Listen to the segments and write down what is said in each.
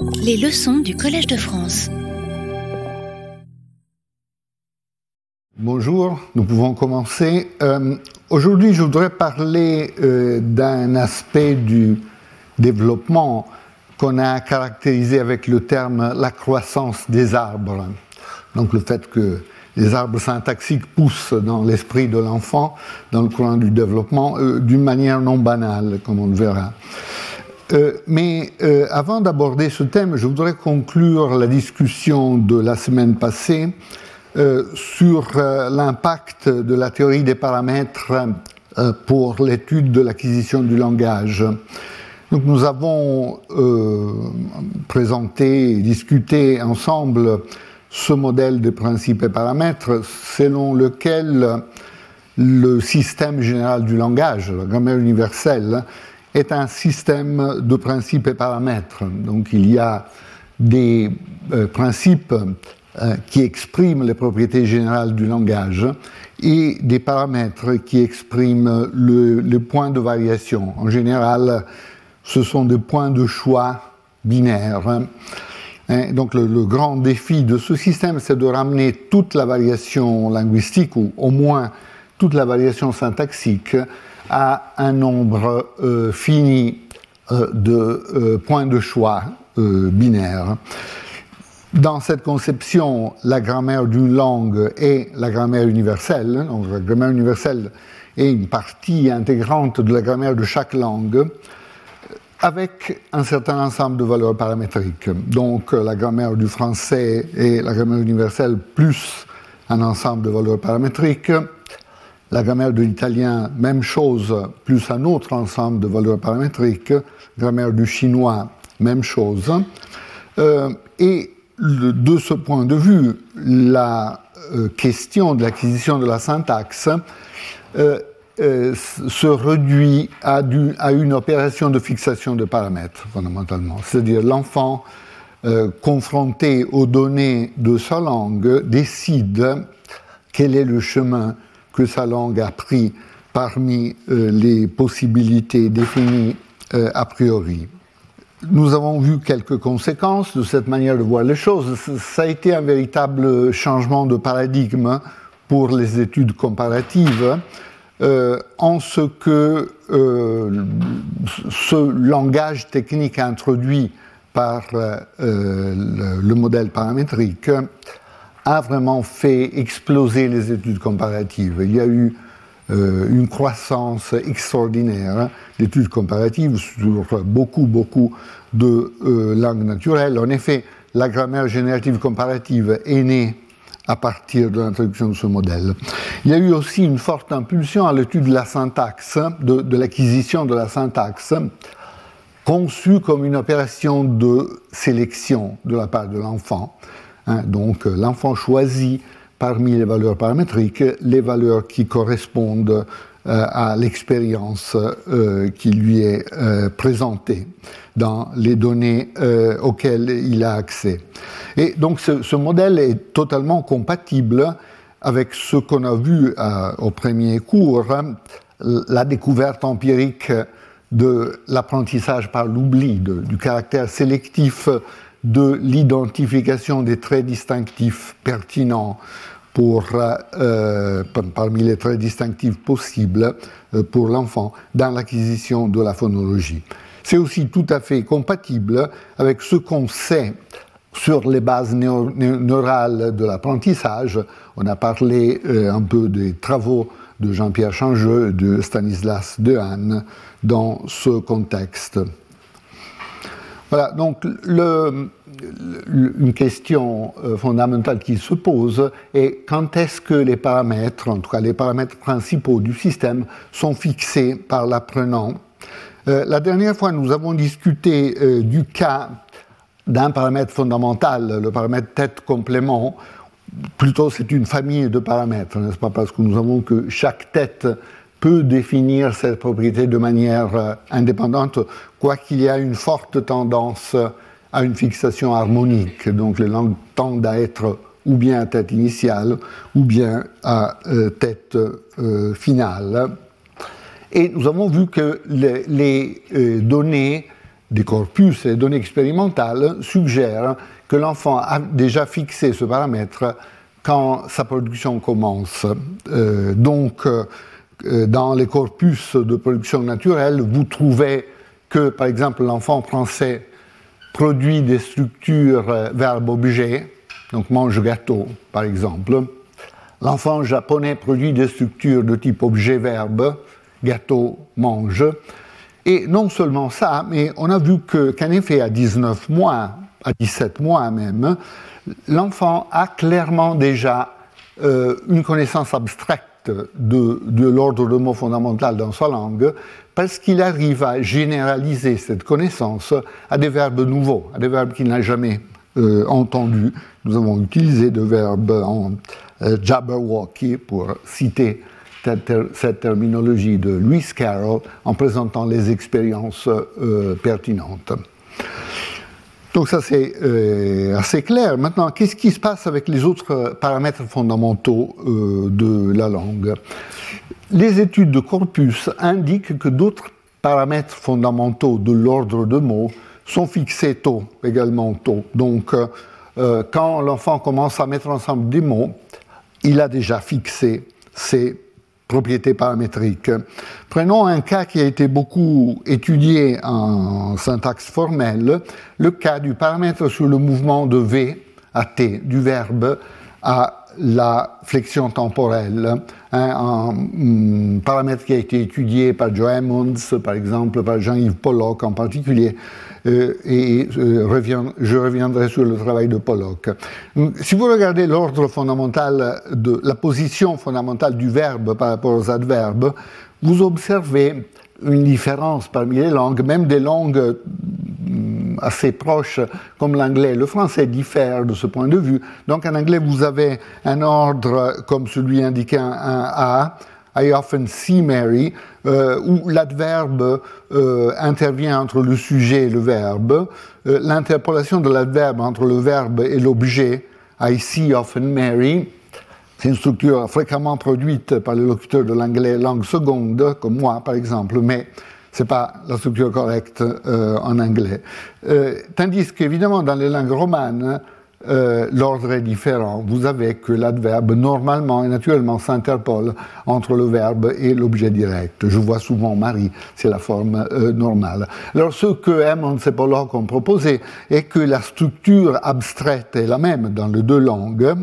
Les leçons du Collège de France. Bonjour, nous pouvons commencer. Euh, Aujourd'hui, je voudrais parler euh, d'un aspect du développement qu'on a caractérisé avec le terme la croissance des arbres. Donc le fait que les arbres syntaxiques poussent dans l'esprit de l'enfant dans le courant du développement euh, d'une manière non banale, comme on le verra. Euh, mais euh, avant d'aborder ce thème, je voudrais conclure la discussion de la semaine passée euh, sur l'impact de la théorie des paramètres pour l'étude de l'acquisition du langage. Donc nous avons présenté et discuté ensemble ce modèle de principes et paramètres selon lequel le système général du langage, la grammaire universelle, est un système de principes et paramètres. Donc il y a des euh, principes euh, qui expriment les propriétés générales du langage et des paramètres qui expriment le, les points de variation. En général, ce sont des points de choix binaires. Hein, donc le, le, grand défi de ce système, c'est de ramener toute la variation linguistique, ou au moins toute la variation syntaxique, à un nombre euh, fini euh, de euh, points de choix binaires. Dans cette conception, la grammaire d'une langue est la grammaire universelle. Donc la grammaire universelle est une partie intégrante de la grammaire de chaque langue avec un certain ensemble de valeurs paramétriques. Donc la grammaire du français est la grammaire universelle plus un ensemble de valeurs paramétriques. La grammaire de l'italien, même chose, plus un autre ensemble de valeurs paramétriques. Grammaire du chinois, même chose. Euh, et de ce point de vue, la euh, question de l'acquisition de la syntaxe euh, se réduit à, à, une opération de fixation de paramètres, fondamentalement. C'est-à-dire l'enfant confronté aux données de sa langue décide quel est le chemin que sa langue a pris parmi euh, les possibilités définies euh, a priori. Nous avons vu quelques conséquences de cette manière de voir les choses. Ça a été un véritable changement de paradigme pour les études comparatives, euh, en ce que ce langage technique introduit par le, modèle paramétrique a vraiment fait exploser les études comparatives. Il y a eu euh, une croissance extraordinaire d'études comparatives sur beaucoup, beaucoup de euh, langues naturelles. En effet, la grammaire générative comparative est née à partir de l'introduction de ce modèle. Il y a eu aussi une forte impulsion à l'étude de la syntaxe, de, de l'acquisition de la syntaxe, conçue comme une opération de sélection de la part de l'enfant. Hein, donc l'enfant choisit parmi les valeurs paramétriques les valeurs qui correspondent euh, à l'expérience euh, qui lui est euh, présentée dans les données euh, auxquelles il a accès. Et donc ce, ce, modèle est totalement compatible avec ce qu'on a vu euh, au premier cours, hein, la découverte empirique de l'apprentissage par l'oubli, du caractère sélectif de l'identification des traits distinctifs pertinents pour, euh, parmi les traits distinctifs possibles euh, pour l'enfant dans l'acquisition de la phonologie. C'est aussi tout à fait compatible avec ce qu'on sait sur les bases neurales de l'apprentissage. On a parlé euh, un peu des travaux de Jean-Pierre Changeux, de Stanislas Dehaene dans ce contexte. Voilà, donc une question euh, fondamentale qui se pose est quand est-ce que les paramètres, en tout cas les paramètres principaux du système, sont fixés par l'apprenant? Euh, la dernière fois, nous avons discuté euh, du cas d'un paramètre fondamental, le paramètre tête-complément. Plutôt, c'est une famille de paramètres, n'est-ce pas? Parce que nous avons que chaque tête peut définir cette propriété de manière euh, indépendante, quoiqu'il y a une forte tendance à une fixation harmonique. Donc les langues tendent à être ou bien à tête initiale ou bien à euh, tête euh, finale. Et nous avons vu que les, les données des corpus des données expérimentales suggèrent que l'enfant a déjà fixé ce paramètre quand sa production commence. Donc, dans les corpus de production naturelle, vous trouvez que, par exemple, l'enfant français produit des structures euh, verbe-objet, donc mange gâteau, par exemple. L'enfant japonais produit des structures de type objet-verbe, gâteau, mange. Et non seulement ça, mais on a vu qu'en effet, à 19 mois, à 17 mois même, l'enfant a clairement déjà euh, une connaissance abstraite de, l'ordre de mots fondamental dans sa langue, parce qu'il arrive à généraliser cette connaissance à des verbes nouveaux, à des verbes qu'il n'a jamais euh, entendus. Nous avons utilisé des verbes en euh, Jabberwocky pour citer cette, terminologie de Lewis Carroll en présentant les expériences euh, pertinentes. Donc ça c'est euh, assez clair. Maintenant, qu'est-ce qui se passe avec les autres paramètres fondamentaux euh, de la langue? Les études de corpus indiquent que d'autres paramètres fondamentaux de l'ordre de mots sont fixés tôt, également tôt. Donc quand l'enfant commence à mettre ensemble des mots, il a déjà fixé ces propriétés paramétriques. Prenons un cas qui a été beaucoup étudié en syntaxe formelle, le cas du paramètre sur le mouvement de V à T, du verbe à la flexion temporelle, hein, un, mm, paramètre qui a été étudié par Joe Emmons, par exemple, par Jean-Yves Pollock en particulier, euh, et euh, je reviendrai sur le travail de Pollock. Si vous regardez l'ordre fondamental de la position fondamentale du verbe par rapport aux adverbes, vous observez une différence parmi les langues, même des langues mm, assez proches comme l'anglais. Le français diffère de ce point de vue. Donc en anglais, vous avez un ordre comme celui indiqué en A, I often see Mary, euh, où l'adverbe euh, intervient entre le sujet et le verbe. Euh, l'interpolation de l'adverbe entre le verbe et l'objet, I see often Mary, c'est une structure fréquemment produite par les locuteurs de l'anglais langue seconde, comme moi par exemple, mais ce n'est pas la structure correcte en anglais. tandis qu'évidemment, dans les langues romanes, euh, l'ordre est différent. Vous avez que l'adverbe normalement et naturellement s'interpole entre le verbe et l'objet direct. Je vois souvent Marie, c'est la forme euh, normale. Alors ce que Emmons et Pollock ont proposé est que la structure abstraite est la même dans les deux langues.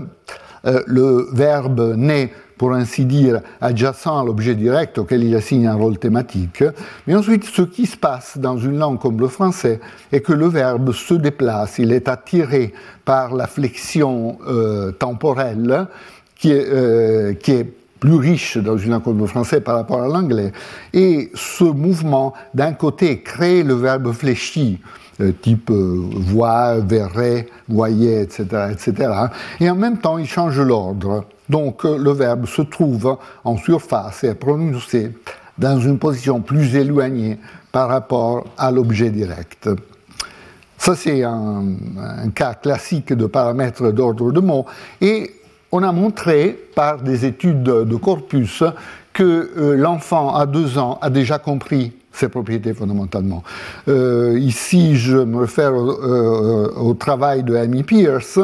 Euh, le verbe naît pour ainsi dire, adjacent à l'objet direct auquel il assigne un rôle thématique. Mais ensuite, ce qui se passe dans une langue comme le français est que le verbe se déplace, il est attiré par la flexion euh, temporelle qui est, euh, qui est plus riche dans une langue comme le français par rapport à l'anglais. Et ce mouvement, d'un côté, crée le verbe fléchi, type voix, verrait, voyait, etc., etc. Et en même temps, il change l'ordre. Donc euh, le verbe se trouve en surface et est prononcé dans une position plus éloignée par rapport à l'objet direct. Ça, c'est un, cas classique de paramètres d'ordre de mots. Et on a montré par des études de corpus que euh, l'enfant à deux ans a déjà compris ses propriétés fondamentalement. Euh, ici, je me réfère au, travail de Amy Pierce,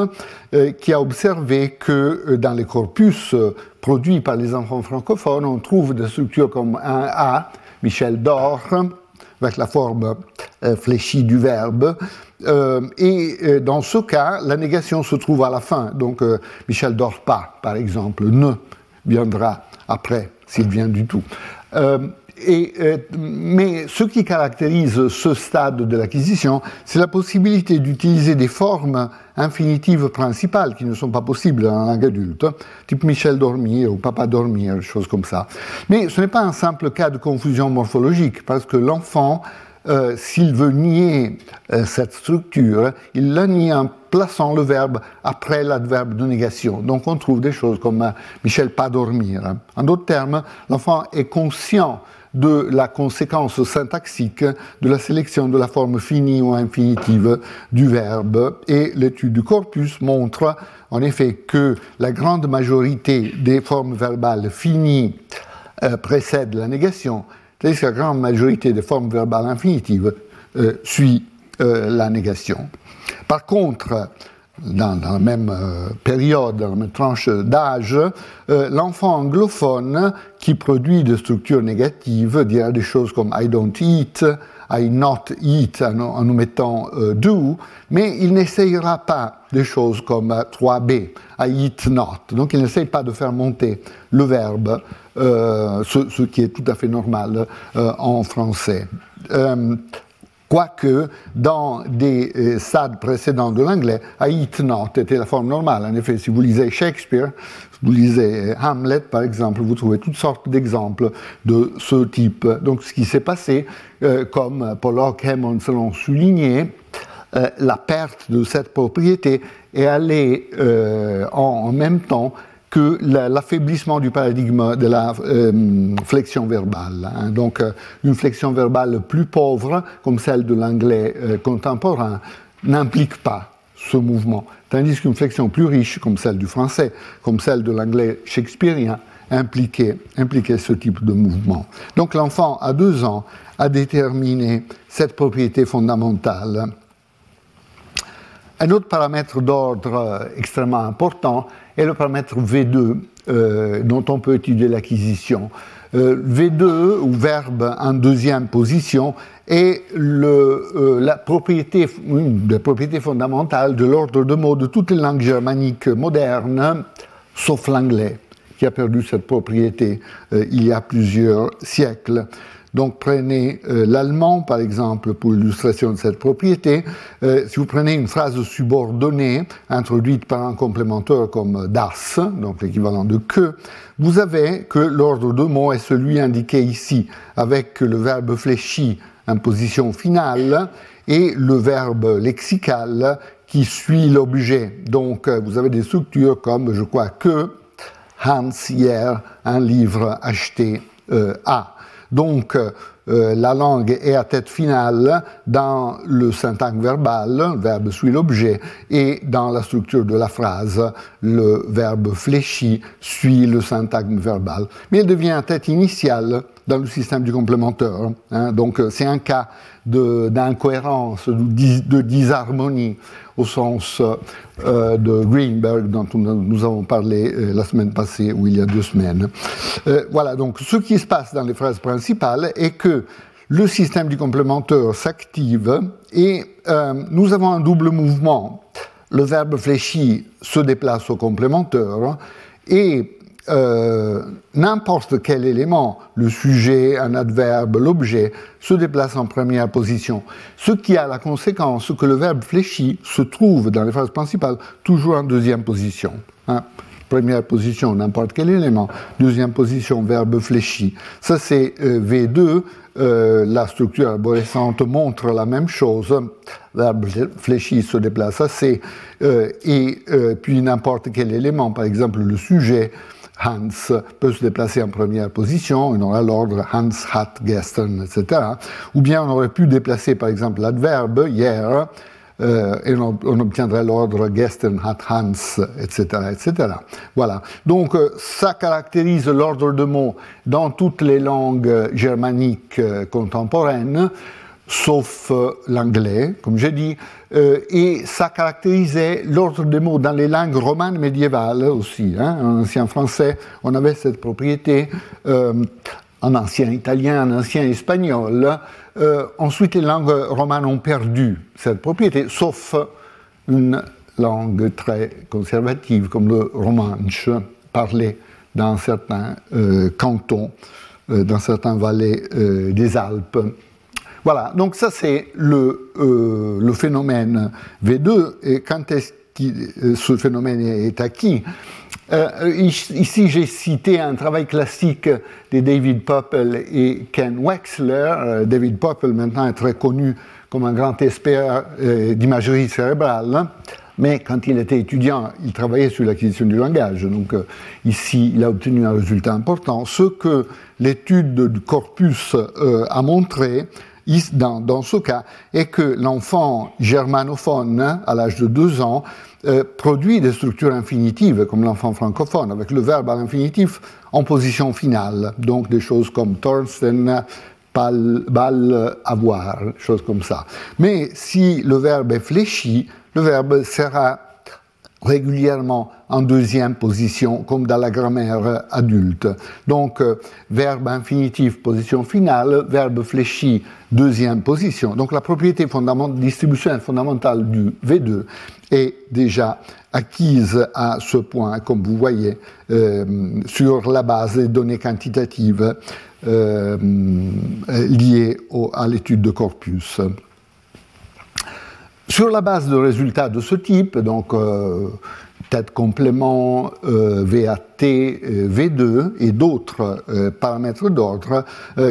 euh, qui a observé que euh, dans les corpus euh, produits par les enfants francophones, on trouve des structures comme un A, Michel dort, avec la forme fléchie du verbe. et dans ce cas, la négation se trouve à la fin. Donc, Michel dort pas, par exemple, ne viendra après, s'il vient du tout. Euh, mais ce qui caractérise ce stade de l'acquisition, c'est la possibilité d'utiliser des formes infinitives principales qui ne sont pas possibles la langue adulte, type Michel dormir ou papa dormir, choses comme ça. Mais ce n'est pas un simple cas de confusion morphologique, parce que l'enfant, euh, s'il veut nier euh, cette structure, il la nie en plaçant le verbe après l'adverbe de négation. Donc on trouve des choses comme Michel pas dormir. En d'autres termes, l'enfant est conscient de la conséquence syntaxique de la sélection de la forme finie ou infinitive du verbe. Et l'étude du corpus montre en effet que la grande majorité des formes verbales finies euh, précèdent la négation, tandis que la grande majorité des formes verbales infinitives suit la négation. Par contre, dans, la même euh, période, dans la même tranche d'âge, euh, l'enfant anglophone qui produit des structures négatives dira des choses comme I don't eat, I not eat en, nous mettant euh, do, mais il n'essayera pas des choses comme 3b, I eat not. Donc il n'essaye pas de faire monter le verbe, ce, ce, qui est tout à fait normal en français. Quoique, dans des euh, stades précédents de l'anglais, eat not était la forme normale. En effet, si vous lisez Shakespeare, vous lisez euh, Hamlet, par exemple, vous trouvez toutes sortes d'exemples de ce type. Donc, ce qui s'est passé, euh, comme Paul Hammond l'ont souligné, la perte de cette propriété est allée en même temps que l'affaiblissement du paradigme de la euh, flexion verbale. Hein. Donc, euh, une flexion verbale plus pauvre, comme celle de l'anglais euh, contemporain, n'implique pas ce mouvement, tandis qu'une flexion plus riche, comme celle du français, comme celle de l'anglais shakespearien, impliquait, impliquait ce type de mouvement. Donc, l'enfant, à deux ans, a déterminé cette propriété fondamentale. Un autre paramètre d'ordre extrêmement important et le paramètre V2 euh, dont on peut étudier l'acquisition. Euh, V2 ou verbe en deuxième position est le, euh, la propriété, une de l'ordre de mots de toutes les langues germaniques modernes, sauf l'anglais, qui a perdu cette propriété il y a plusieurs siècles. Donc prenez euh, l'allemand, par exemple, pour l'illustration de cette propriété. Euh, si vous prenez une phrase subordonnée, introduite par un complémentaire comme das, donc l'équivalent de que, vous avez que l'ordre de mots est celui indiqué ici, avec le verbe fléchi en position finale et le verbe lexical qui suit l'objet. Donc euh, vous avez des structures comme, je crois, que Hans hier un livre acheté à. Donc, euh, la langue est à tête finale dans le syntagme verbal, le verbe suit l'objet, et dans la structure de la phrase, le verbe fléchi suit le syntagme verbal. Mais elle devient à tête initiale dans le système du complémentaire. Hein. Donc, euh, c'est un cas d'incohérence, de, disharmonie au sens euh, de Greenberg dont nous avons parlé euh, la semaine passée ou il y a deux semaines. Euh, voilà, donc ce qui se passe dans les phrases principales est que le système du complémentaire s'active et nous avons un double mouvement. Le verbe fléchi se déplace au complémentaire et euh, n'importe quel élément, le sujet, un adverbe, l'objet, se déplace en première position. Ce qui a la conséquence que le verbe fléchi se trouve dans les phrases principales toujours en deuxième position. Hein. Première position, n'importe quel élément. Deuxième position, verbe fléchi. Ça, c'est euh, V2. Euh, la structure arborescente montre la même chose. Verbe fléchi se déplace assez. et puis n'importe quel élément, par exemple le sujet, Hans peut se déplacer en première position, on aura l'ordre Hans hat gestern, etc. Ou bien on aurait pu déplacer par exemple l'adverbe hier, euh, et on, obtiendrait l'ordre gestern hat Hans, etc., etc. Voilà. Donc euh, ça caractérise l'ordre de mots dans toutes les langues germaniques euh, contemporaines sauf euh, l'anglais, comme j'ai dit, euh, et ça caractérisait l'ordre des mots dans les langues romanes médiévales aussi. Hein. En ancien français, on avait cette propriété, euh, en ancien italien, en ancien espagnol. ensuite, les langues romanes ont perdu cette propriété, sauf une langue très conservative comme le romanche, parlé dans certains cantons, dans certains vallées des Alpes. Voilà, donc ça c'est le, euh, phénomène V2, et quand est-ce que euh, ce phénomène est acquis? Euh, Ici j'ai cité un travail classique de David Poppel et Ken Wexler. David Poppel maintenant est très connu comme un grand expert d'imagerie cérébrale. Mais quand il était étudiant, il travaillait sur l'acquisition du langage. Donc ici, il a obtenu un résultat important. Ce que l'étude du corpus a montré, dans, ce cas est que l'enfant germanophone, à l'âge de deux ans, euh, produit des structures infinitives, comme l'enfant francophone, avec le verbe à l'infinitif en position finale. Donc des choses comme Thorsten, balle, avoir, chose comme ça. Mais si le verbe est fléchi, le verbe sera régulièrement en deuxième position, comme dans la grammaire adulte. Donc, euh, verbe infinitif, position finale, verbe fléchi, deuxième position. Donc, la propriété fondamentale, distribution fondamentale du V2 est déjà acquise à ce point, comme vous voyez, euh, sur la base des données quantitatives euh, liées à l'étude de corpus. Sur la base de résultats de ce type, donc euh, tête complément, euh, VAT, euh, V2 et d'autres paramètres d'ordre,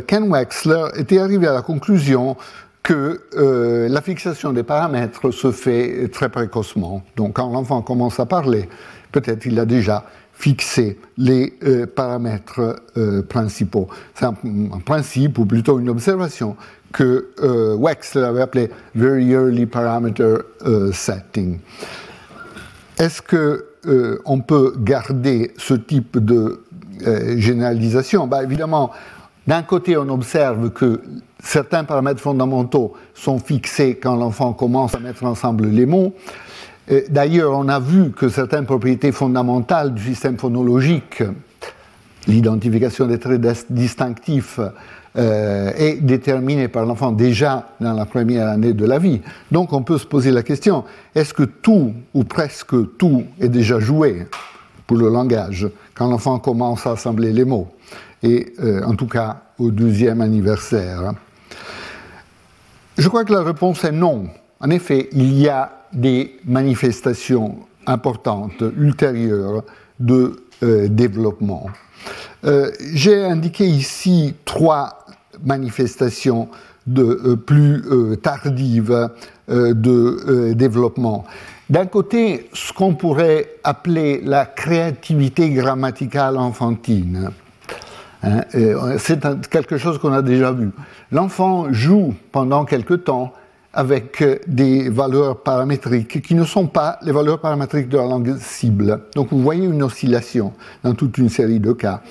Ken Wexler était arrivé à la conclusion que la fixation des paramètres se fait très précocement. Donc quand l'enfant commence à parler, peut-être il a déjà fixé les paramètres principaux. C'est un, principe, ou plutôt une observation, que euh, Wexler avait appelé Very Early Parameter euh, Setting. Est-ce qu'on euh, on peut garder ce type de généralisation? Ben, Évidemment, d'un côté, on observe que certains paramètres fondamentaux sont fixés quand l'enfant commence à mettre ensemble les mots. D'ailleurs, on a vu que certaines propriétés fondamentales du système phonologique, l'identification des traits distinctifs, euh, est déterminé par l'enfant déjà dans la première année de la vie. Donc on peut se poser la question, est-ce que tout ou presque tout est déjà joué pour le langage quand l'enfant commence à assembler les mots? Et euh, en tout cas au deuxième anniversaire. Je crois que la réponse est non. En effet, il y a des manifestations importantes ultérieures de euh, développement. J'ai indiqué ici trois manifestations de, euh, plus euh, tardives euh, de développement. D'un côté, ce qu'on pourrait appeler la créativité grammaticale enfantine. Hein, c'est quelque chose qu'on a déjà vu. L'enfant joue pendant quelque temps avec des valeurs paramétriques qui ne sont pas les valeurs paramétriques de la langue cible. Donc vous voyez une oscillation dans toute une série de cas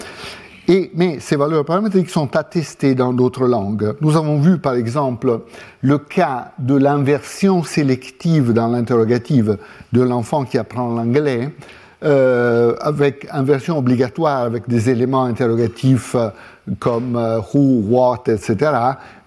mais ces valeurs paramétriques sont attestées dans d'autres langues. Nous avons vu par exemple le cas de l'inversion sélective dans l'interrogative de l'enfant qui apprend l'anglais, euh, avec inversion obligatoire avec des éléments interrogatifs euh, comme euh, who, what, etc.,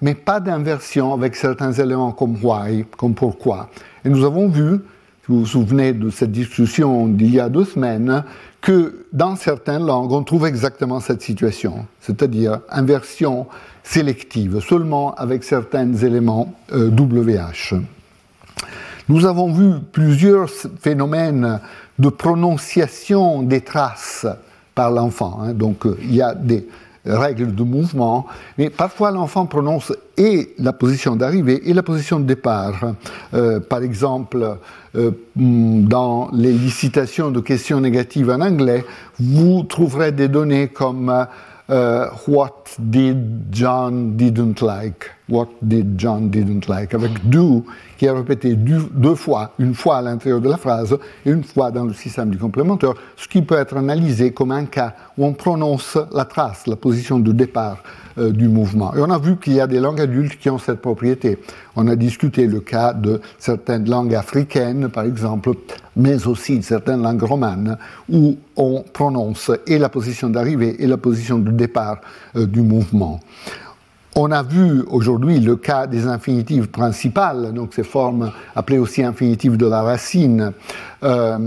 mais pas d'inversion avec certains éléments comme why, comme pourquoi. Et nous avons vu, vous vous souvenez de cette discussion d'il y a deux semaines, que dans certaines langues, on trouve exactement cette situation, c'est-à-dire inversion sélective, seulement avec certains éléments WH. Euh, Nous avons vu plusieurs phénomènes de prononciation des traces par l'enfant. Hein. Donc euh, il y a des règles de mouvement, mais parfois l'enfant prononce et la position d'arrivée et la position de départ. Euh, par exemple, euh, dans les licitations de questions négatives en anglais, vous trouverez des données comme euh, What did John didn't like? What did John didn't like? Avec do qui est répété deux fois, une fois à l'intérieur de la phrase et une fois dans le système du complémentaire, ce qui peut être analysé comme un cas où on prononce la trace, la position de départ euh, du mouvement. Et on a vu qu'il y a des langues adultes qui ont cette propriété. On a discuté le cas de certaines langues africaines, par exemple, mais aussi de certaines langues romanes, où on prononce et la position d'arrivée et la position de départ euh, du mouvement. On a vu aujourd'hui le cas des infinitives principales, donc ces formes appelées aussi infinitives de la racine, euh,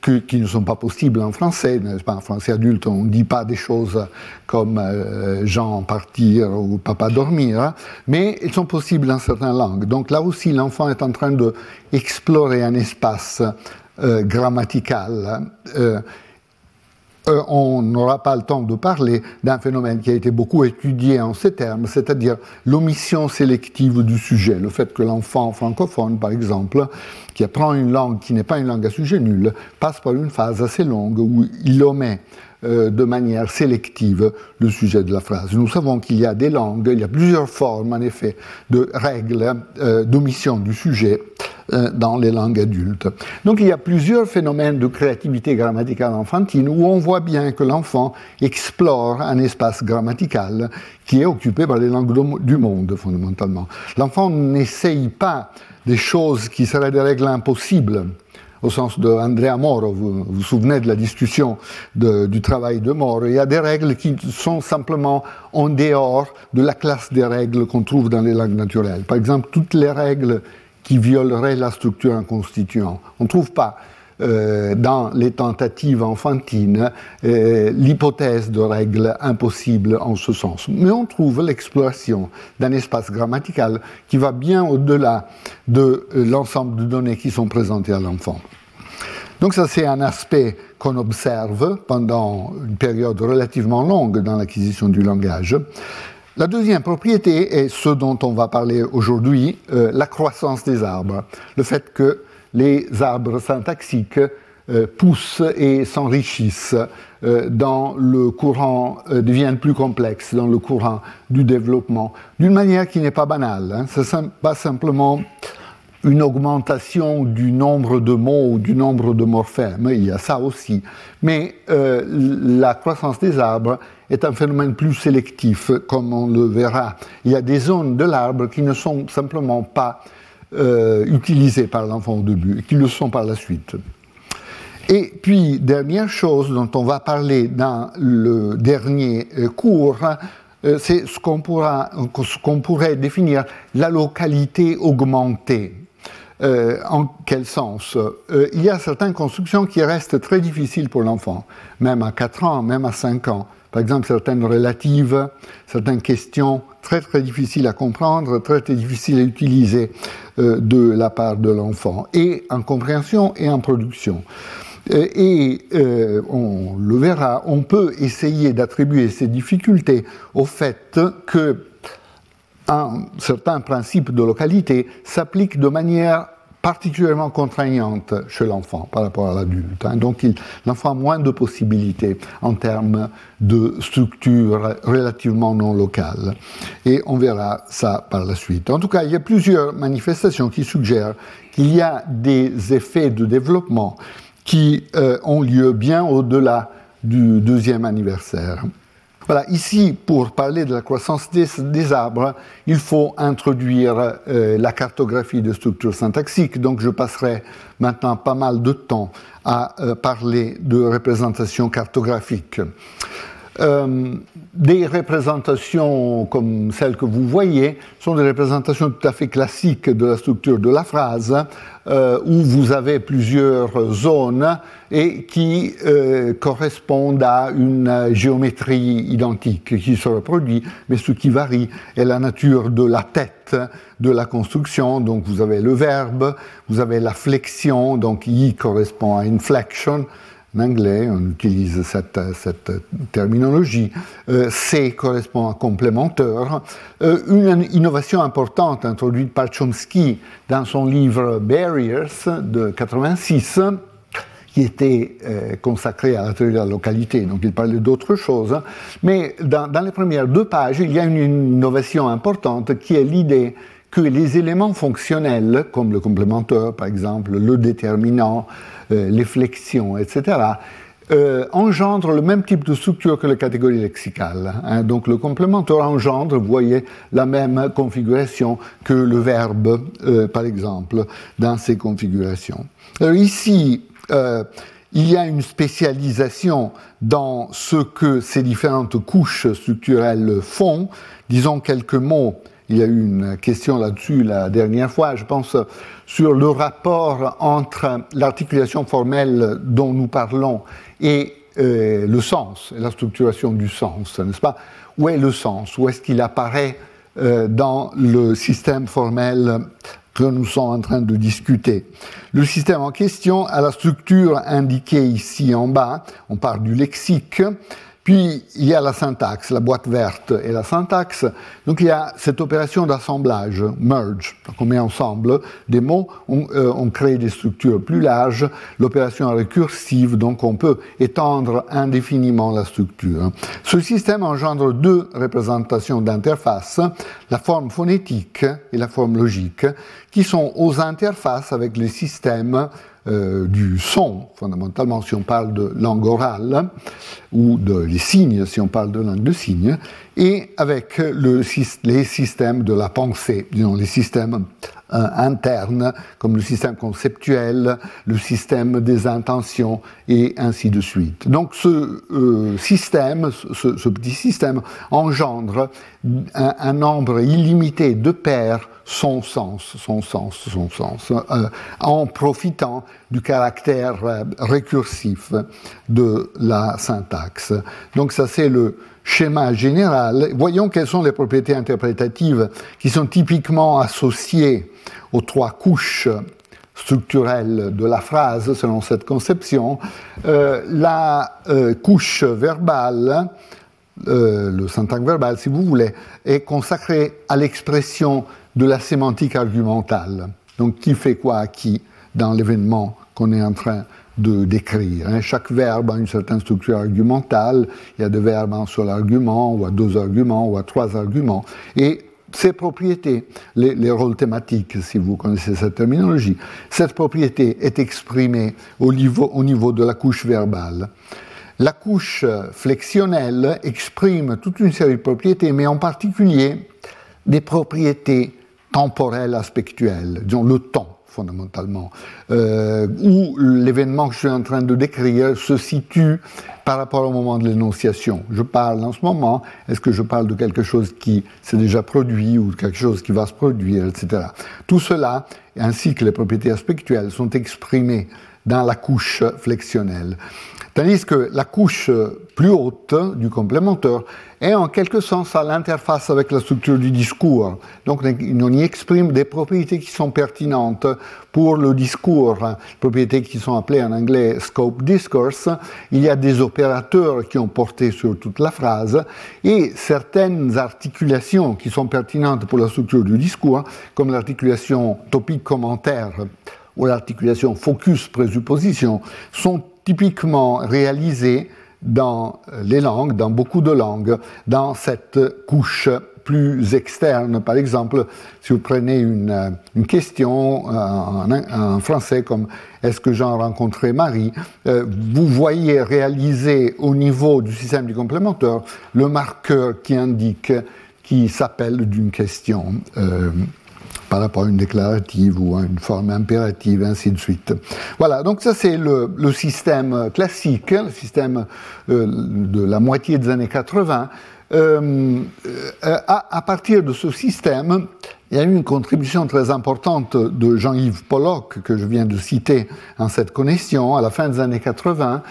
qui ne sont pas possibles en français. En français adulte, on ne dit pas des choses comme euh, Jean partir ou papa dormir, mais elles sont possibles dans certaines langues. Donc là aussi, l'enfant est en train d'explorer un espace euh, grammatical. Euh, on n'aura pas le temps de parler d'un phénomène qui a été beaucoup étudié en ces termes, c'est-à-dire l'omission sélective du sujet. Le fait que l'enfant francophone, par exemple, qui apprend une langue qui n'est pas une langue à sujet nul, passe par une phase assez longue où il omet euh, de manière sélective le sujet de la phrase. Nous savons qu'il y a des langues, il y a plusieurs formes en effet de règles euh, d'omission du sujet dans les langues adultes. Donc il y a plusieurs phénomènes de créativité grammaticale enfantine où on voit bien que l'enfant explore un espace grammatical qui est occupé par les langues du monde fondamentalement. L'enfant n'essaye pas des choses qui seraient des règles impossibles au sens de Andrea Moro, vous vous souvenez de la discussion du travail de Moro, il y a des règles qui sont simplement en dehors de la classe des règles qu'on trouve dans les langues naturelles. Par exemple, toutes les règles qui violeraient la structure en constituant. On ne trouve pas euh, dans les tentatives enfantines euh, l'hypothèse de règles impossibles en ce sens. Mais on trouve l'exploration d'un espace grammatical qui va bien au-delà de euh, l'ensemble de données qui sont présentées à l'enfant. Donc ça, c'est un aspect qu'on observe pendant une période relativement longue dans l'acquisition du langage. La deuxième propriété est ce dont on va parler aujourd'hui, la croissance des arbres. Le fait que les arbres syntaxiques euh, poussent et s'enrichissent euh, dans le courant, euh, deviennent plus complexes dans le courant du développement, d'une manière qui n'est pas banale. Hein. Ce n'est pas simplement une augmentation du nombre de mots ou du nombre de morphèmes, il y a ça aussi. Mais la croissance des arbres est un phénomène plus sélectif, comme on le verra. Il y a des zones de l'arbre qui ne sont simplement pas euh, utilisés par l'enfant au début et qui le sont par la suite. Et puis, dernière chose dont on va parler dans le dernier euh, cours, euh, c'est ce qu'on pourrait définir la localité augmentée. en quel sens? Il y a certaines constructions qui restent très difficiles pour l'enfant, même à 4 ans, même à 5 ans. Par exemple, certaines relatives, certaines questions très très difficiles à comprendre, très très difficiles à utiliser euh, de la part de l'enfant, et en compréhension et en production. Euh, et euh, on le verra, on peut essayer d'attribuer ces difficultés au fait que un certain principe de localité s'applique de manière particulièrement contraignante chez l'enfant par rapport à l'adulte. Hein. Donc l'enfant a moins de possibilités en termes de structure relativement non locale. Et on verra ça par la suite. En tout cas, il y a plusieurs manifestations qui suggèrent qu'il y a des effets de développement qui euh, ont lieu bien au-delà du deuxième anniversaire. Voilà, ici, pour parler de la croissance des, arbres, il faut introduire euh, la cartographie de structures syntaxiques. Donc, je passerai maintenant pas mal de temps à euh, parler de représentation cartographique. Euh, des représentations comme celles que vous voyez sont des représentations tout à fait classiques de la structure de la phrase, euh, où vous avez plusieurs zones et qui euh, correspondent à une géométrie identique qui se reproduit, mais ce qui varie est la nature de la tête de la construction. Donc vous avez le verbe, vous avez la flexion, donc i correspond à inflection, anglais, on utilise cette, terminologie. Euh, C correspond à complémentaire. Euh, une innovation importante introduite par Chomsky dans son livre Barriers de 86, qui était euh, consacré à la théorie de la localité, donc il parlait d'autre chose. Mais dans les premières deux pages, il y a une innovation importante qui est l'idée que les éléments fonctionnels, comme le complémentaire par exemple, le déterminant, euh, les flexions, etc., euh, engendrent le même type de structure que les catégories lexicales. Hein. Donc le complémentaire engendre, vous voyez, la même configuration que le verbe, euh, par exemple, dans ces configurations. Alors ici, il y a une spécialisation dans ce que ces différentes couches structurelles font. Disons quelques mots il y a eu une question là-dessus la dernière fois, je pense, sur le rapport entre l'articulation formelle dont nous parlons et euh, le sens, la structuration du sens, n'est-ce pas? Où est le sens? Où est-ce qu'il apparaît euh, dans le système formel que nous sommes en train de discuter? Le système en question a la structure indiquée ici en bas, on parle du lexique, Puis il y a la syntaxe, la boîte verte et la syntaxe. Donc il y a cette opération d'assemblage, merge. Donc on met ensemble des mots, on, euh, crée des structures plus larges. L'opération récursive, donc on peut étendre indéfiniment la structure. Ce système engendre deux représentations d'interface, la forme phonétique et la forme logique, qui sont aux interfaces avec les systèmes euh, du son, fondamentalement si on parle de langue orale, ou de les signes si on parle de langue de signes, et avec le, les systèmes de la pensée, disons les systèmes internes, comme le système conceptuel, le système des intentions, et ainsi de suite. Donc ce euh, système, ce, petit système, engendre un, nombre illimité de paires son sens, son sens, son sens, euh, en profitant du caractère euh, récursif de la syntaxe. Donc ça c'est le schéma général. Voyons quelles sont les propriétés interprétatives qui sont typiquement associées aux trois couches structurelles de la phrase selon cette conception. Euh, la couche verbale, le syntaxe verbal si vous voulez, est consacrée à l'expression de la sémantique argumentale. Donc qui fait quoi à qui dans l'événement qu'on est en train de décrire. Hein. Chaque verbe a une certaine structure argumentale. Il y a des verbes en seul argument, ou à deux arguments, ou à trois arguments. Et ces propriétés, les, rôles thématiques, si vous connaissez cette terminologie, cette propriété est exprimée au niveau, au niveau de la couche verbale. La couche flexionnelle exprime toute une série de propriétés, mais en particulier des propriétés temporel aspectuel, disons le temps fondamentalement, euh, où l'événement que je suis en train de décrire se situe par rapport au moment de l'énonciation. Je parle en ce moment, est-ce que je parle de quelque chose qui s'est déjà produit ou de quelque chose qui va se produire, etc. Tout cela, ainsi que les propriétés aspectuelles, sont exprimées dans la couche flexionnelle. Tandis que la couche plus haute du complémentaire est en quelque sens à l'interface avec la structure du discours. Donc on y exprime des propriétés qui sont pertinentes pour le discours, propriétés qui sont appelées en anglais scope discourse. Il y a des opérateurs qui ont porté sur toute la phrase et certaines articulations qui sont pertinentes pour la structure du discours, comme l'articulation topique-commentaire ou l'articulation focus-présupposition, sont typiquement réalisées dans les langues, dans beaucoup de langues, dans cette couche plus externe. Par exemple, si vous prenez une, question en, en, français comme Est-ce que Jean rencontré Marie euh, vous voyez réaliser au niveau du système du complémentaire le marqueur qui indique qui s'appelle d'une question. Euh, par rapport à une déclarative ou à une forme impérative, ainsi de suite. Voilà, donc ça c'est le, système classique, le système euh, de la moitié des années 80. Euh, euh, à, partir de ce système, il y a eu une contribution très importante de Jean-Yves Pollock, que je viens de citer en cette connexion, à la fin des années 80,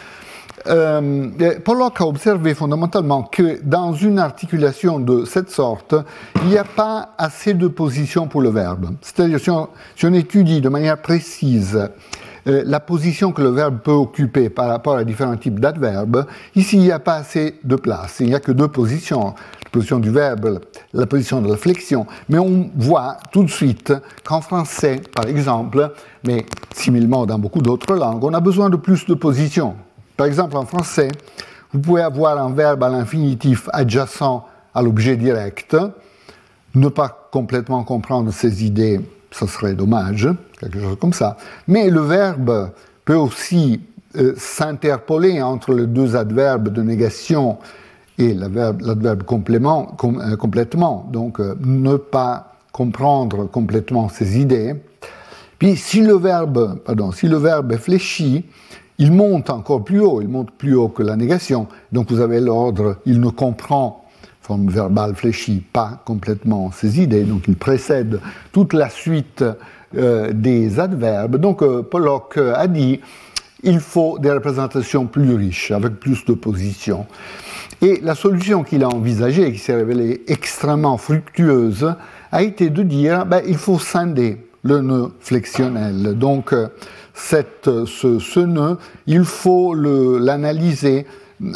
euh, Pollock a observé fondamentalement que dans une articulation de cette sorte, il n'y a pas assez de position pour le verbe. C'est-à-dire, si, on, étudie de manière précise euh, la position que le verbe peut occuper par rapport à différents types d'adverbes, ici, il n'y a pas assez de place. Il n'y a que deux positions. La position du verbe, la position de la flexion. Mais on voit tout de suite qu'en français, par exemple, mais similement dans beaucoup d'autres langues, on a besoin de plus de positions. Par exemple, en français, vous pouvez avoir un verbe à l'infinitif adjacent à l'objet direct. Ne pas complètement comprendre ces idées, ce serait dommage, quelque chose comme ça. Mais le verbe peut aussi euh, s'interpoler entre les deux adverbes de négation et l'adverbe euh, complètement. Donc, euh, ne pas comprendre complètement ces idées. Puis, si le verbe, pardon, si le verbe est fléchi, il monte encore plus haut, il monte plus haut que la négation. Donc vous avez l'ordre, il ne comprend, forme verbale fléchie, pas complètement ses idées, donc il précède toute la suite euh, des adverbes. Donc euh, Pollock a dit, il faut des représentations plus riches, avec plus de positions. Et la solution qu'il a envisagée, qui s'est révélée extrêmement fructueuse, a été de dire, ben, il faut scinder le nœud flexionnel. Donc, ce, nœud, il faut l'analyser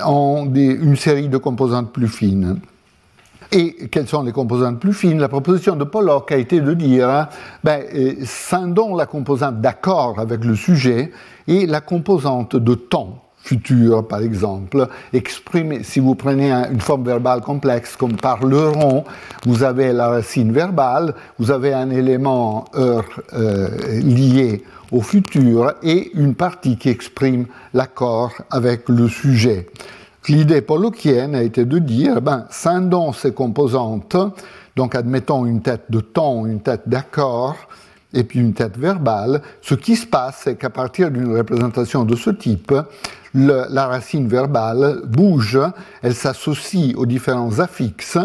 en une série de composantes plus fines. Et quelles sont les composantes plus fines? La proposition de Pollock a été de dire, ben, euh, scindons la composante d'accord avec le sujet et la composante de temps futur, par exemple, exprimé, si vous prenez une forme verbale complexe comme parleront, vous avez la racine verbale, vous avez un élément heure euh, lié au futur et une partie qui exprime l'accord avec le sujet. L'idée pollockienne a été de dire, ben, scindons ces composantes, donc admettons une tête de temps, une tête d'accord, et puis une tête verbale, ce qui se passe, c'est qu'à partir d'une représentation de ce type, la racine verbale bouge, elle s'associe aux différents affixes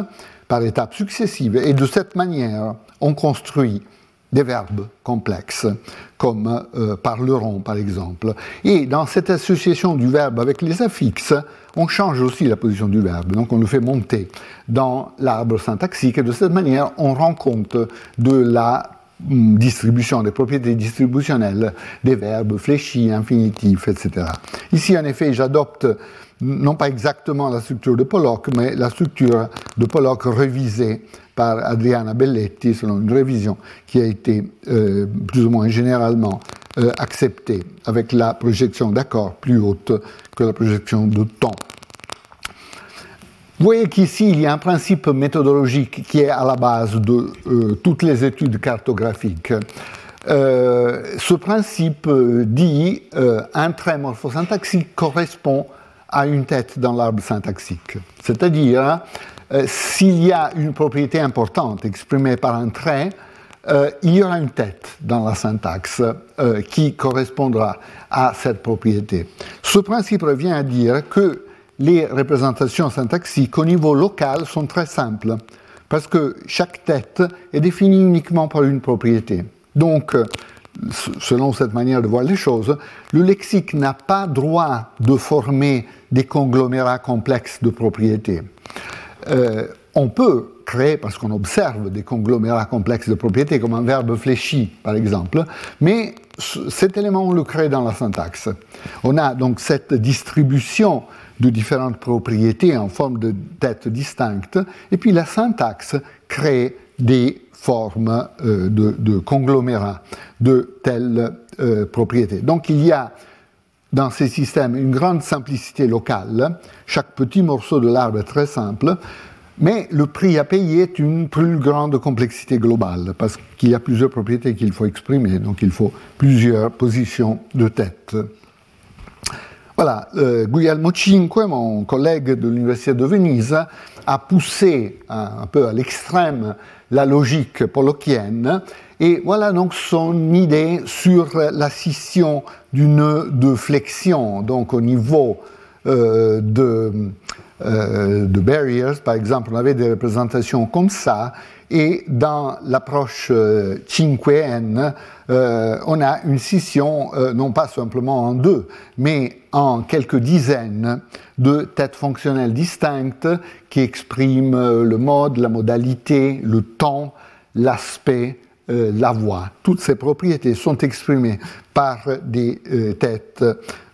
par étapes successives, et de cette manière, on construit des verbes complexes, comme euh, parleront par exemple. Et dans cette association du verbe avec les affixes, on change aussi la position du verbe, donc on le fait monter dans l'arbre syntaxique, et de cette manière, on rend compte de la distribution, des propriétés distributionnelles des verbes fléchis, infinitifs, etc. Ici, en effet, j'adopte non pas exactement la structure de Pollock, mais la structure de Pollock revisée par Adriana Belletti selon une révision qui a été euh, plus ou moins généralement euh, acceptée avec la projection d'accord plus haute que la projection de temps. Vous voyez qu'ici, il y a un principe méthodologique qui est à la base de euh, toutes les études cartographiques. ce principe dit un trait morphosyntaxique correspond à une tête dans l'arbre syntaxique. C'est-à-dire, euh, s'il y a une propriété importante exprimée par un trait, euh, il y aura une tête dans la syntaxe euh, qui correspondra à cette propriété. Ce principe revient à dire que les représentations syntaxiques au niveau local sont très simples, parce que chaque tête est définie uniquement par une propriété. Donc, selon cette manière de voir les choses, le lexique n'a pas droit de former des conglomérats complexes de propriétés. Euh, on peut créer, parce qu'on observe des conglomérats complexes de propriétés, comme un verbe fléchi, par exemple, mais cet élément, on le crée dans la syntaxe. On a donc cette distribution de différentes propriétés en forme de têtes distinctes, et puis la syntaxe crée des formes euh, de, conglomérats de telles euh, propriétés. Donc il y a dans ces systèmes une grande simplicité locale. Chaque petit morceau de l'arbre est très simple, mais le prix à payer est une plus grande complexité globale, parce qu'il y a plusieurs propriétés qu'il faut exprimer, donc il faut plusieurs positions de tête. Voilà, euh, Guglielmo Cinque, mon collègue de l'Université de Venise, a poussé un, peu à l'extrême la logique pollockienne, et voilà donc son idée sur la scission du nœud de flexion, donc au niveau euh, de, euh, de barriers, par exemple, on avait des représentations comme ça, et dans l'approche 5N, euh, on a une scission non pas simplement en deux, mais en quelques dizaines de têtes fonctionnelles distinctes qui expriment le mode, la modalité, le temps, l'aspect, euh, la voix. Toutes ces propriétés sont exprimées par des euh, têtes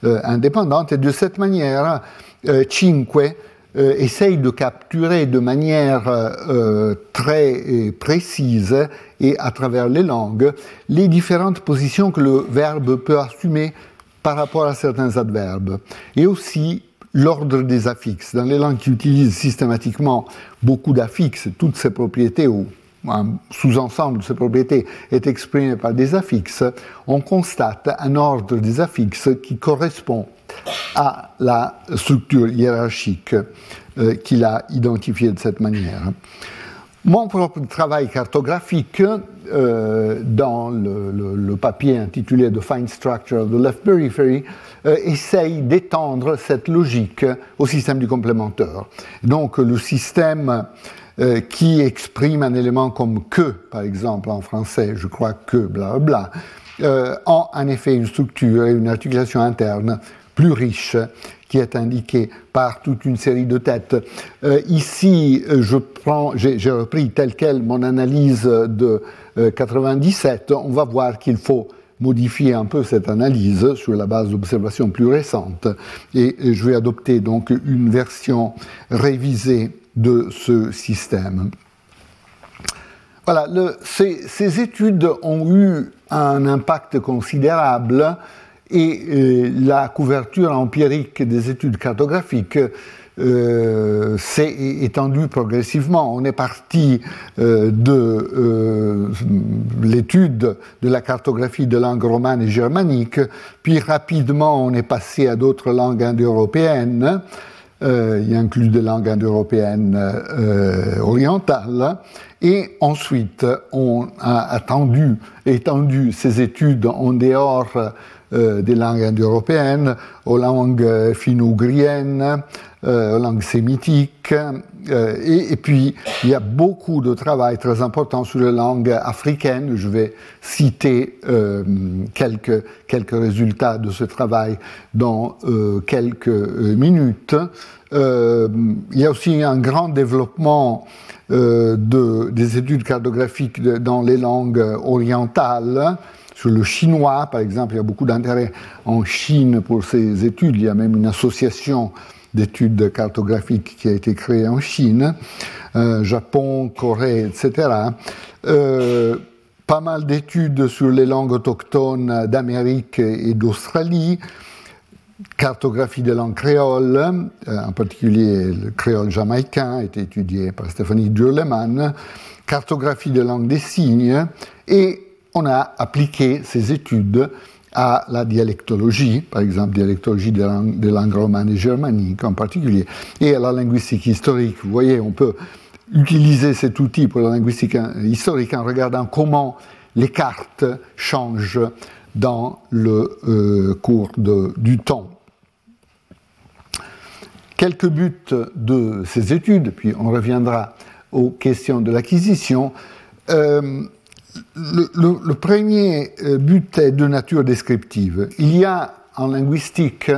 euh, indépendantes et de cette manière, Cinque essaye de capturer de manière très précise et à travers les langues les différentes positions que le verbe peut assumer par rapport à certains adverbes et aussi l'ordre des affixes. Dans les langues qui utilisent systématiquement beaucoup d'affixes, toutes ces propriétés ou un sous-ensemble de ces propriétés est exprimé par des affixes, on constate un ordre des affixes qui correspond à la structure hiérarchique euh, qu'il a identifiée de cette manière. Mon propre travail cartographique, euh, dans le, papier intitulé The Fine Structure of the Left Periphery, euh, essaye d'étendre cette logique au système du complémentaire. Donc le système euh, qui exprime un élément comme que, par exemple en français, je crois que, bla bla, euh, ont en effet une structure et une articulation interne plus riche qui est indiquée par toute une série de têtes. Euh, ici, je prends, j'ai repris tel quel mon analyse de 97. On va voir qu'il faut modifier un peu cette analyse sur la base d'observations plus récentes et je vais adopter donc une version révisée de ce système. Voilà, ces, études ont eu un impact considérable et euh, la couverture empirique des études cartographiques euh, s'est étendue progressivement. On est parti euh, de l'étude de la cartographie de langues romanes et germaniques, puis rapidement on est passé à d'autres langues indo-européennes. Il inclut des langues indo-européennes orientales. Et ensuite, on a attendu, étendu ces études en dehors euh, des langues indo-européennes, aux langues finno-ougriennes, euh, aux langues sémitiques. Euh, et, puis, il y a beaucoup de travail très important sur les langues africaines. Je vais citer quelques, quelques résultats de ce travail dans quelques minutes. il y a aussi un grand développement de, des études cartographiques dans les langues orientales. Sur le chinois, par exemple, il y a beaucoup d'intérêt en Chine pour ces études. Il y a même une association d'études cartographiques qui a été créée en Chine, euh, Japon, Corée, etc. Euh, pas mal d'études sur les langues autochtones d'Amérique et d'Australie, cartographie des langues créoles, euh, en particulier le créole jamaïcain, a été étudié par Stéphanie Durleman, cartographie des langues des signes, et on a appliqué ces études à la dialectologie, par exemple dialectologie des langues, romanes et germaniques en particulier, et à la linguistique historique. Vous voyez, on peut utiliser cet outil pour la linguistique historique en regardant comment les cartes changent dans le euh, cours du temps. Quelques buts de ces études, puis on reviendra aux questions de l'acquisition. Euh, le, premier euh, but est de nature descriptive. Il y a en linguistique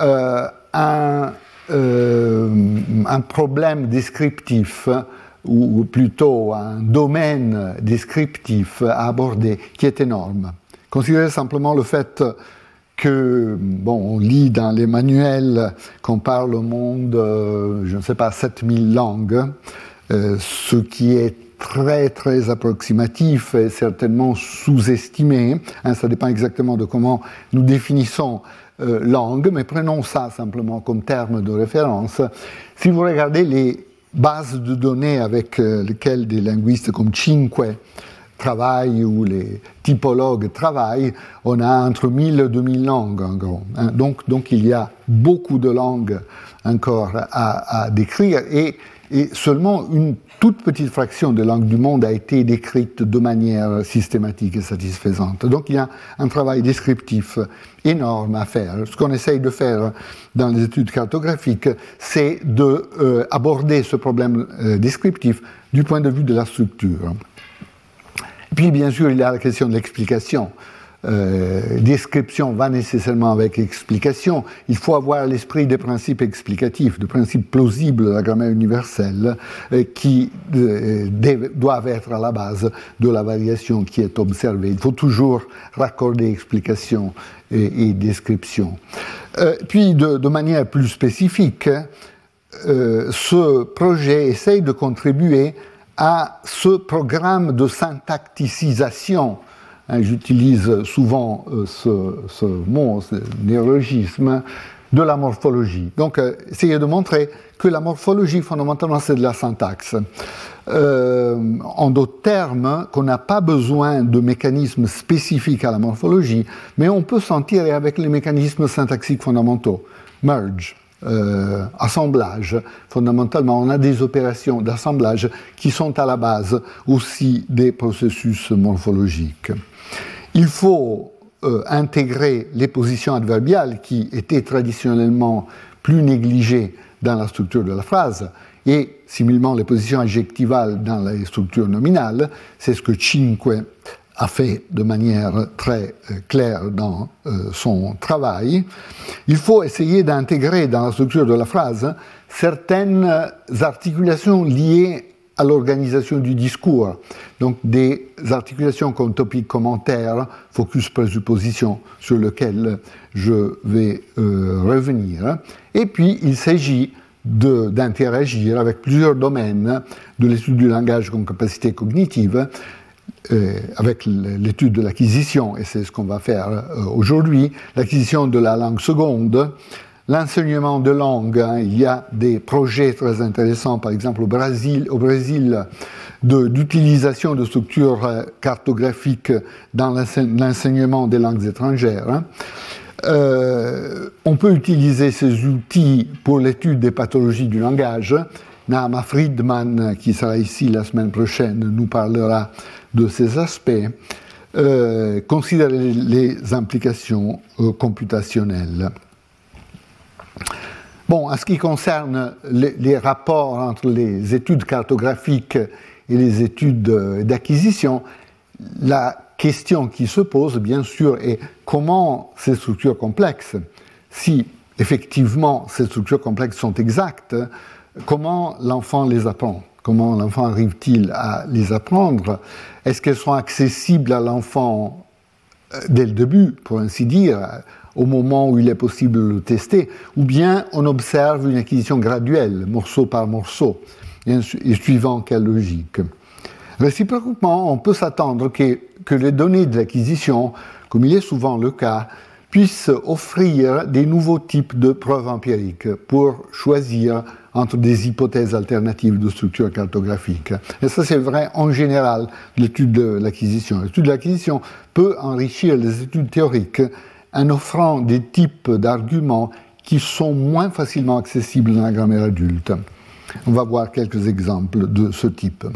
euh, un, euh, un, problème descriptif, ou plutôt un domaine descriptif à aborder qui est énorme. Considérez simplement le fait que, bon, on lit dans les manuels qu'on parle au monde, je ne sais pas, 7000 langues, ce qui est très très approximatif et certainement sous-estimé. Hein, ça dépend exactement de comment nous définissons euh, langue, mais prenons ça simplement comme terme de référence. Si vous regardez les bases de données avec euh, lesquelles des linguistes comme Cinque travaillent ou les typologues travaillent, on a entre 1000 et 2000 langues en gros. Hein. Donc, donc il y a beaucoup de langues encore à, à décrire et, et seulement une toute petite fraction des langues du monde a été décrite de manière systématique et satisfaisante. Donc il y a un travail descriptif énorme à faire. Ce qu'on essaye de faire dans les études cartographiques, c'est d'aborder euh, ce problème euh, descriptif du point de vue de la structure. Puis bien sûr, il y a la question de l'explication. Euh, description va nécessairement avec explication. Il faut avoir l'esprit des principes explicatifs, des principes plausibles de la grammaire universelle, euh, qui euh, doivent être à la base de la variation qui est observée. Il faut toujours raccorder explication et, description. puis, de, de, manière plus spécifique, ce projet essaye de contribuer à ce programme de syntacticisation Hein, j'utilise souvent euh, ce, mot, ce néologisme, de la morphologie. Donc, euh, essayer de montrer que la morphologie, fondamentalement, c'est de la syntaxe. Euh, en d'autres termes, qu'on n'a pas besoin de mécanismes spécifiques à la morphologie, mais on peut s'en tirer avec les mécanismes syntaxiques fondamentaux. Merge, assemblage. Fondamentalement, on a des opérations d'assemblage qui sont à la base aussi des processus morphologiques. Il faut euh, intégrer les positions adverbiales qui étaient traditionnellement plus négligées dans la structure de la phrase et similement les positions adjectivales dans les structures nominales. C'est ce que Cinque a fait de manière très euh, claire dans euh, son travail. Il faut essayer d'intégrer dans la structure de la phrase certaines articulations liées à l'organisation du discours. Donc des articulations comme topic commentaire, focus présupposition sur lequel je vais euh, revenir. Et puis il s'agit d'interagir avec plusieurs domaines de l'étude du langage comme capacité cognitive, euh, avec l'étude de l'acquisition, et c'est ce qu'on va faire euh, aujourd'hui, l'acquisition de la langue seconde, l'enseignement de langue. Hein, il y a des projets très intéressants, par exemple au Brésil, d'utilisation de, structures euh, cartographiques dans l'enseignement des langues étrangères. Hein. Euh, on peut utiliser ces outils pour l'étude des pathologies du langage. Nama Friedman, qui sera ici la semaine prochaine, nous parlera de ces aspects. Euh, considérer les implications computationnelles. Bon, en ce qui concerne les, rapports entre les études cartographiques et les études d'acquisition, la question qui se pose, bien sûr, est comment ces structures complexes, si effectivement ces structures complexes sont exactes, comment l'enfant les apprend? Comment l'enfant arrive-t-il à les apprendre? Est-ce qu'elles sont accessibles à l'enfant euh, dès le début, pour ainsi dire au moment où il est possible de le tester, ou bien on observe une acquisition graduelle, morceau par morceau, et suivant quelle logique. Réciproquement, on peut s'attendre que, que les données de l'acquisition, comme il est souvent le cas, puissent offrir des nouveaux types de preuves empiriques pour choisir entre des hypothèses alternatives de structure cartographique. Et ça, c'est vrai en général de l'étude de l'acquisition. L'étude de l'acquisition peut enrichir les études théoriques en offrant des types d'arguments qui sont moins facilement accessibles dans la grammaire adulte. On va voir quelques exemples de ce type.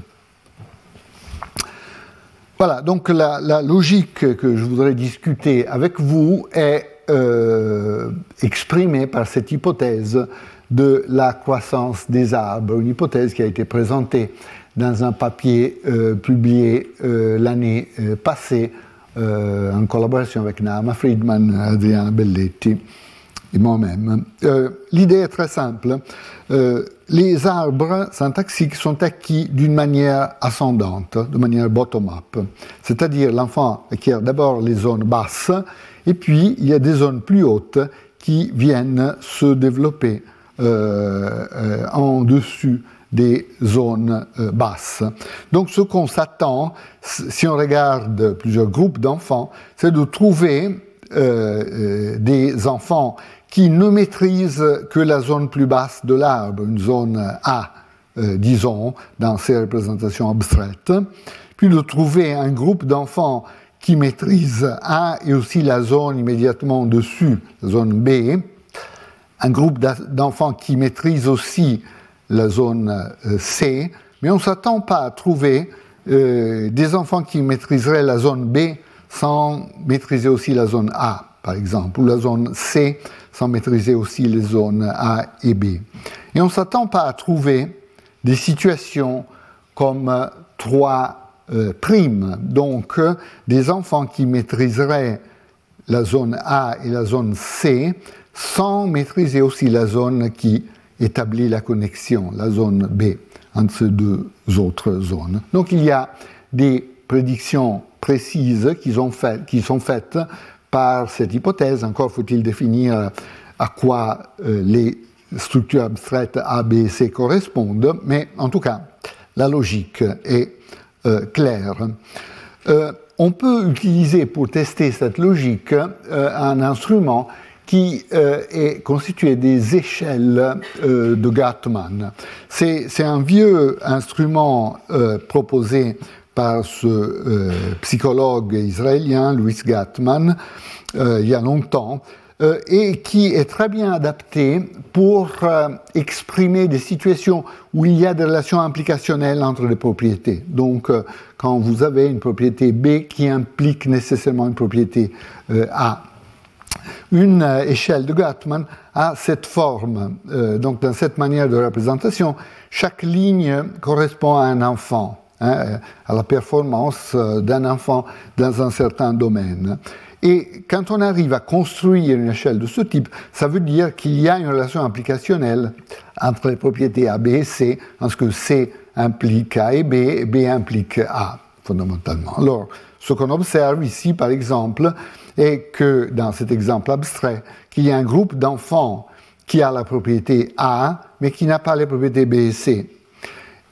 Voilà, donc la, logique que je voudrais discuter avec vous est euh, exprimée par cette hypothèse de la croissance des arbres, une hypothèse qui a été présentée dans un papier euh, publié euh, l'année passée en collaboration avec Nama Friedman, Adriana Belletti et moi-même. Euh, l'idée est très simple. Euh, les arbres syntaxiques sont acquis d'une manière ascendante, de manière bottom-up. C'est-à-dire l'enfant acquiert d'abord les zones basses et puis il y a des zones plus hautes qui viennent se développer en dessus des zones euh, basses. Donc ce qu'on s'attend, si on regarde plusieurs groupes d'enfants, c'est de trouver euh, euh, des enfants qui ne maîtrisent que la zone plus basse de l'arbre, une zone A, disons, dans ces représentations abstraites, puis de trouver un groupe d'enfants qui maîtrisent A et aussi la zone immédiatement dessus, la zone B, un groupe d'enfants qui maîtrisent aussi la zone euh, C, mais on ne s'attend pas à trouver euh, des enfants qui maîtriseraient la zone B sans maîtriser aussi la zone A, par exemple, ou la zone C sans maîtriser aussi les zones A et B. Et on ne s'attend pas à trouver des situations comme 3 euh, primes, donc des enfants qui maîtriseraient la zone A et la zone C sans maîtriser aussi la zone qui établit la connexion, la zone B, entre ces deux autres zones. Donc il y a des prédictions précises qui sont faites, qui sont faites par cette hypothèse. Encore faut-il définir à quoi euh, les structures abstraites A, B et C correspondent, mais en tout cas, la logique est euh, claire. Euh, on peut utiliser pour tester cette logique un instrument qui euh, est constitué des échelles euh, de Gartman. C'est un vieux instrument euh, proposé par ce psychologue israélien, Louis Gartman, il y a longtemps, et qui est très bien adapté pour exprimer des situations où il y a des relations implicationnelles entre les propriétés. Donc, quand vous avez une propriété B qui implique nécessairement une propriété A une euh, échelle de Gartman a cette forme. Euh, donc, dans cette manière de représentation, chaque ligne correspond à un enfant, hein, à la performance euh, d'un enfant dans un certain domaine. Et quand on arrive à construire une échelle de ce type, ça veut dire qu'il y a une relation applicationnelle entre les propriétés A, B et C, parce que C implique A et B, et B implique A, fondamentalement. Alors, ce qu'on observe ici, par exemple, est que, dans cet exemple abstrait, qu'il y a un groupe d'enfants qui a la propriété A, mais qui n'a pas les propriétés B et C.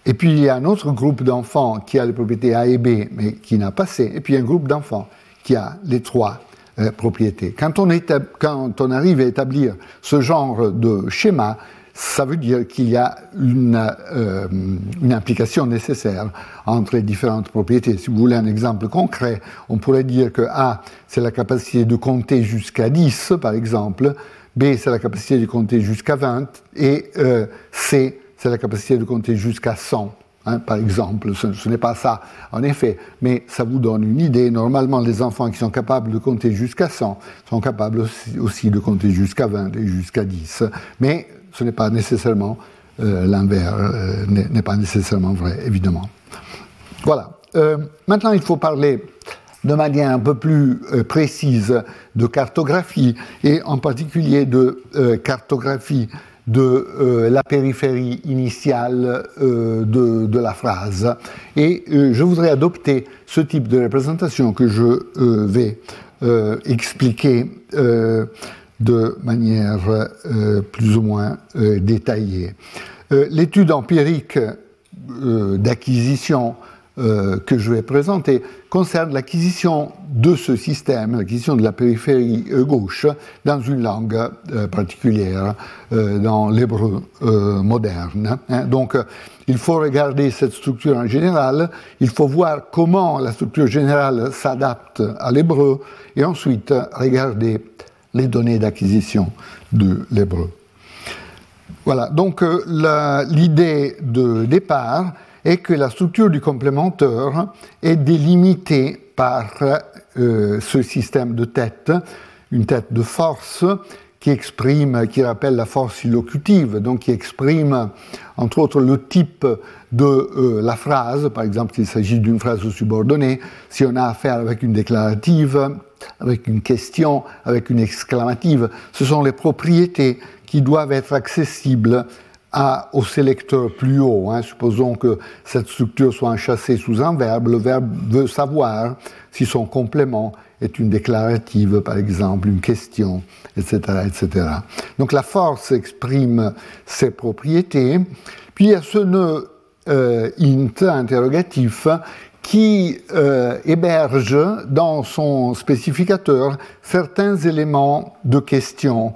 Et puis il y a un autre groupe d'enfants qui a les propriétés A et B, mais qui n'a pas C. Et puis un groupe d'enfants qui a les trois euh, propriétés. Quand on, arrive à établir ce genre de schéma, ça veut dire qu'il y a une, euh, une, implication nécessaire entre les différentes propriétés. Si vous voulez un exemple concret, on pourrait dire que A, c'est la capacité de compter jusqu'à 10, par exemple, B, c'est la capacité de compter jusqu'à 20, et euh, C, c'est la capacité de compter jusqu'à 100. Hein, par exemple, ce, n'est pas ça en effet, mais ça vous donne une idée. Normalement, les enfants qui sont capables de compter jusqu'à 100 sont capables aussi, de compter jusqu'à 20 et jusqu'à 10. Mais ce n'est pas nécessairement euh, l'inverse, euh, n'est pas nécessairement vrai, évidemment. Voilà. Euh, maintenant, il faut parler de manière un peu plus précise de cartographie et en particulier de cartographie de la périphérie initiale de, la phrase. Et je voudrais adopter ce type de représentation que je vais expliquer de manière plus ou moins détaillée. L'étude empirique d'acquisition euh, que je vais présenter concerne l'acquisition de ce système, l'acquisition de la périphérie euh, gauche dans une langue euh, particulière, dans l'hébreu moderne. Hein. Donc, il faut regarder cette structure en général, il faut voir comment la structure générale s'adapte à l'hébreu, et ensuite regarder les données d'acquisition de l'hébreu. Voilà, donc l'idée de départ, est que la structure du complémentaire est délimitée par euh, ce système de tête, une tête de force qui exprime, qui rappelle la force illocutive, donc qui exprime entre autres le type de euh, la phrase, par exemple s'il s'agit d'une phrase subordonnée, si on a affaire avec une déclarative, avec une question, avec une exclamative, ce sont les propriétés qui doivent être accessibles au sélecteur plus haut. Hein. Supposons que cette structure soit enchâssée sous un verbe. Le verbe veut savoir si son complément est une déclarative, par exemple, une question, etc. etc. Donc la force exprime ses propriétés. Puis il y a ce nœud euh, int interrogatif qui euh, héberge dans son spécificateur certains éléments de question.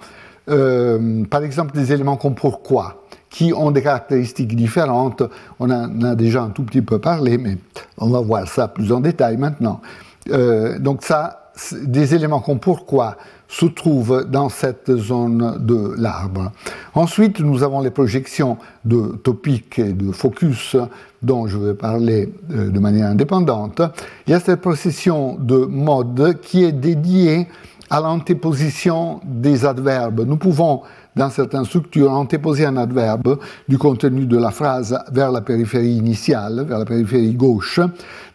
Euh, par exemple, des éléments comme pourquoi qui ont des caractéristiques différentes. On en a déjà un tout petit peu parlé, mais on va voir ça plus en détail maintenant. Euh, donc ça, des éléments comme pourquoi se trouvent dans cette zone de l'arbre. Ensuite, nous avons les projections de topic et de focus dont je vais parler euh, de manière indépendante. Il y a cette procession de mode qui est dédiée à l'antéposition des adverbes. Nous pouvons dans certaines structures, antéposer un adverbe du contenu de la phrase vers la périphérie initiale, vers la périphérie gauche.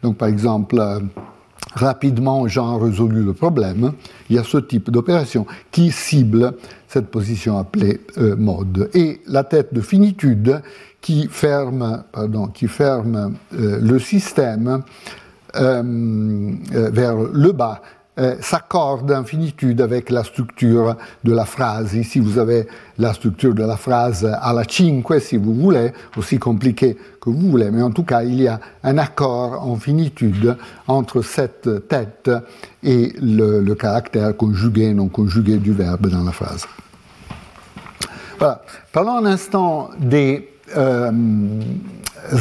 Donc, par exemple, euh, rapidement, a résolu le problème. Il y a ce type d'opération qui cible cette position appelée euh, mode. Et la tête de finitude qui ferme, pardon, qui ferme euh, le système vers le bas euh, s'accorde en finitude avec la structure de la phrase. Ici, vous avez la structure de la phrase à la cinque, si vous voulez, aussi compliquée que vous voulez, mais en tout cas, il y a un accord en finitude entre cette tête et le, caractère conjugué, non conjugué du verbe dans la phrase. Voilà. Parlons un instant des euh,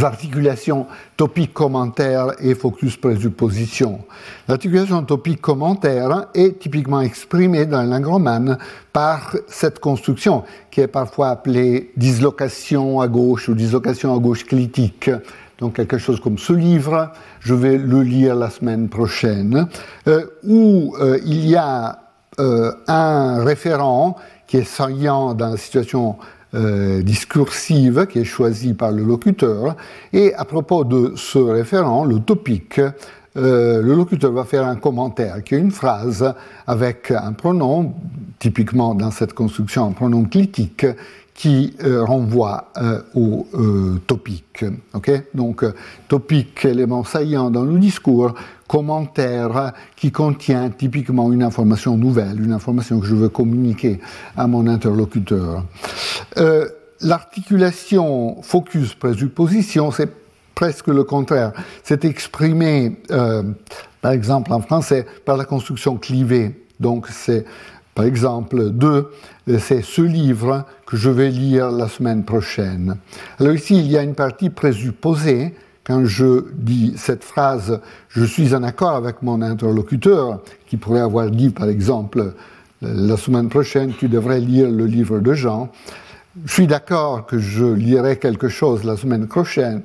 articulations topique-commentaire et focus-présupposition. L'articulation topique-commentaire est typiquement exprimée dans la langue romane par cette construction qui est parfois appelée dislocation à gauche ou dislocation à gauche critique. Donc quelque chose comme ce livre, je vais le lire la semaine prochaine, euh, où euh, il y a un référent qui est saillant dans la situation euh, discursive qui est choisie par le locuteur. Et à propos de ce référent, le topic le locuteur va faire un commentaire qui est une phrase avec un pronom, typiquement dans cette construction un pronom critique, qui euh, renvoie euh, au euh, topic. Donc, topic, élément saillant dans le discours, commentaire qui contient typiquement une information nouvelle, une information que je veux communiquer à mon interlocuteur. L'articulation focus-présupposition, c'est presque le contraire. C'est exprimé, par exemple en français, par la construction clivée. Donc, c'est par exemple, deux, c'est ce livre que je vais lire la semaine prochaine. Alors ici, il y a une partie présupposée. Quand je dis cette phrase, je suis en accord avec mon interlocuteur, qui pourrait avoir dit, par exemple, la semaine prochaine, tu devrais lire le livre de Jean. Je suis d'accord que je lirai quelque chose la semaine prochaine,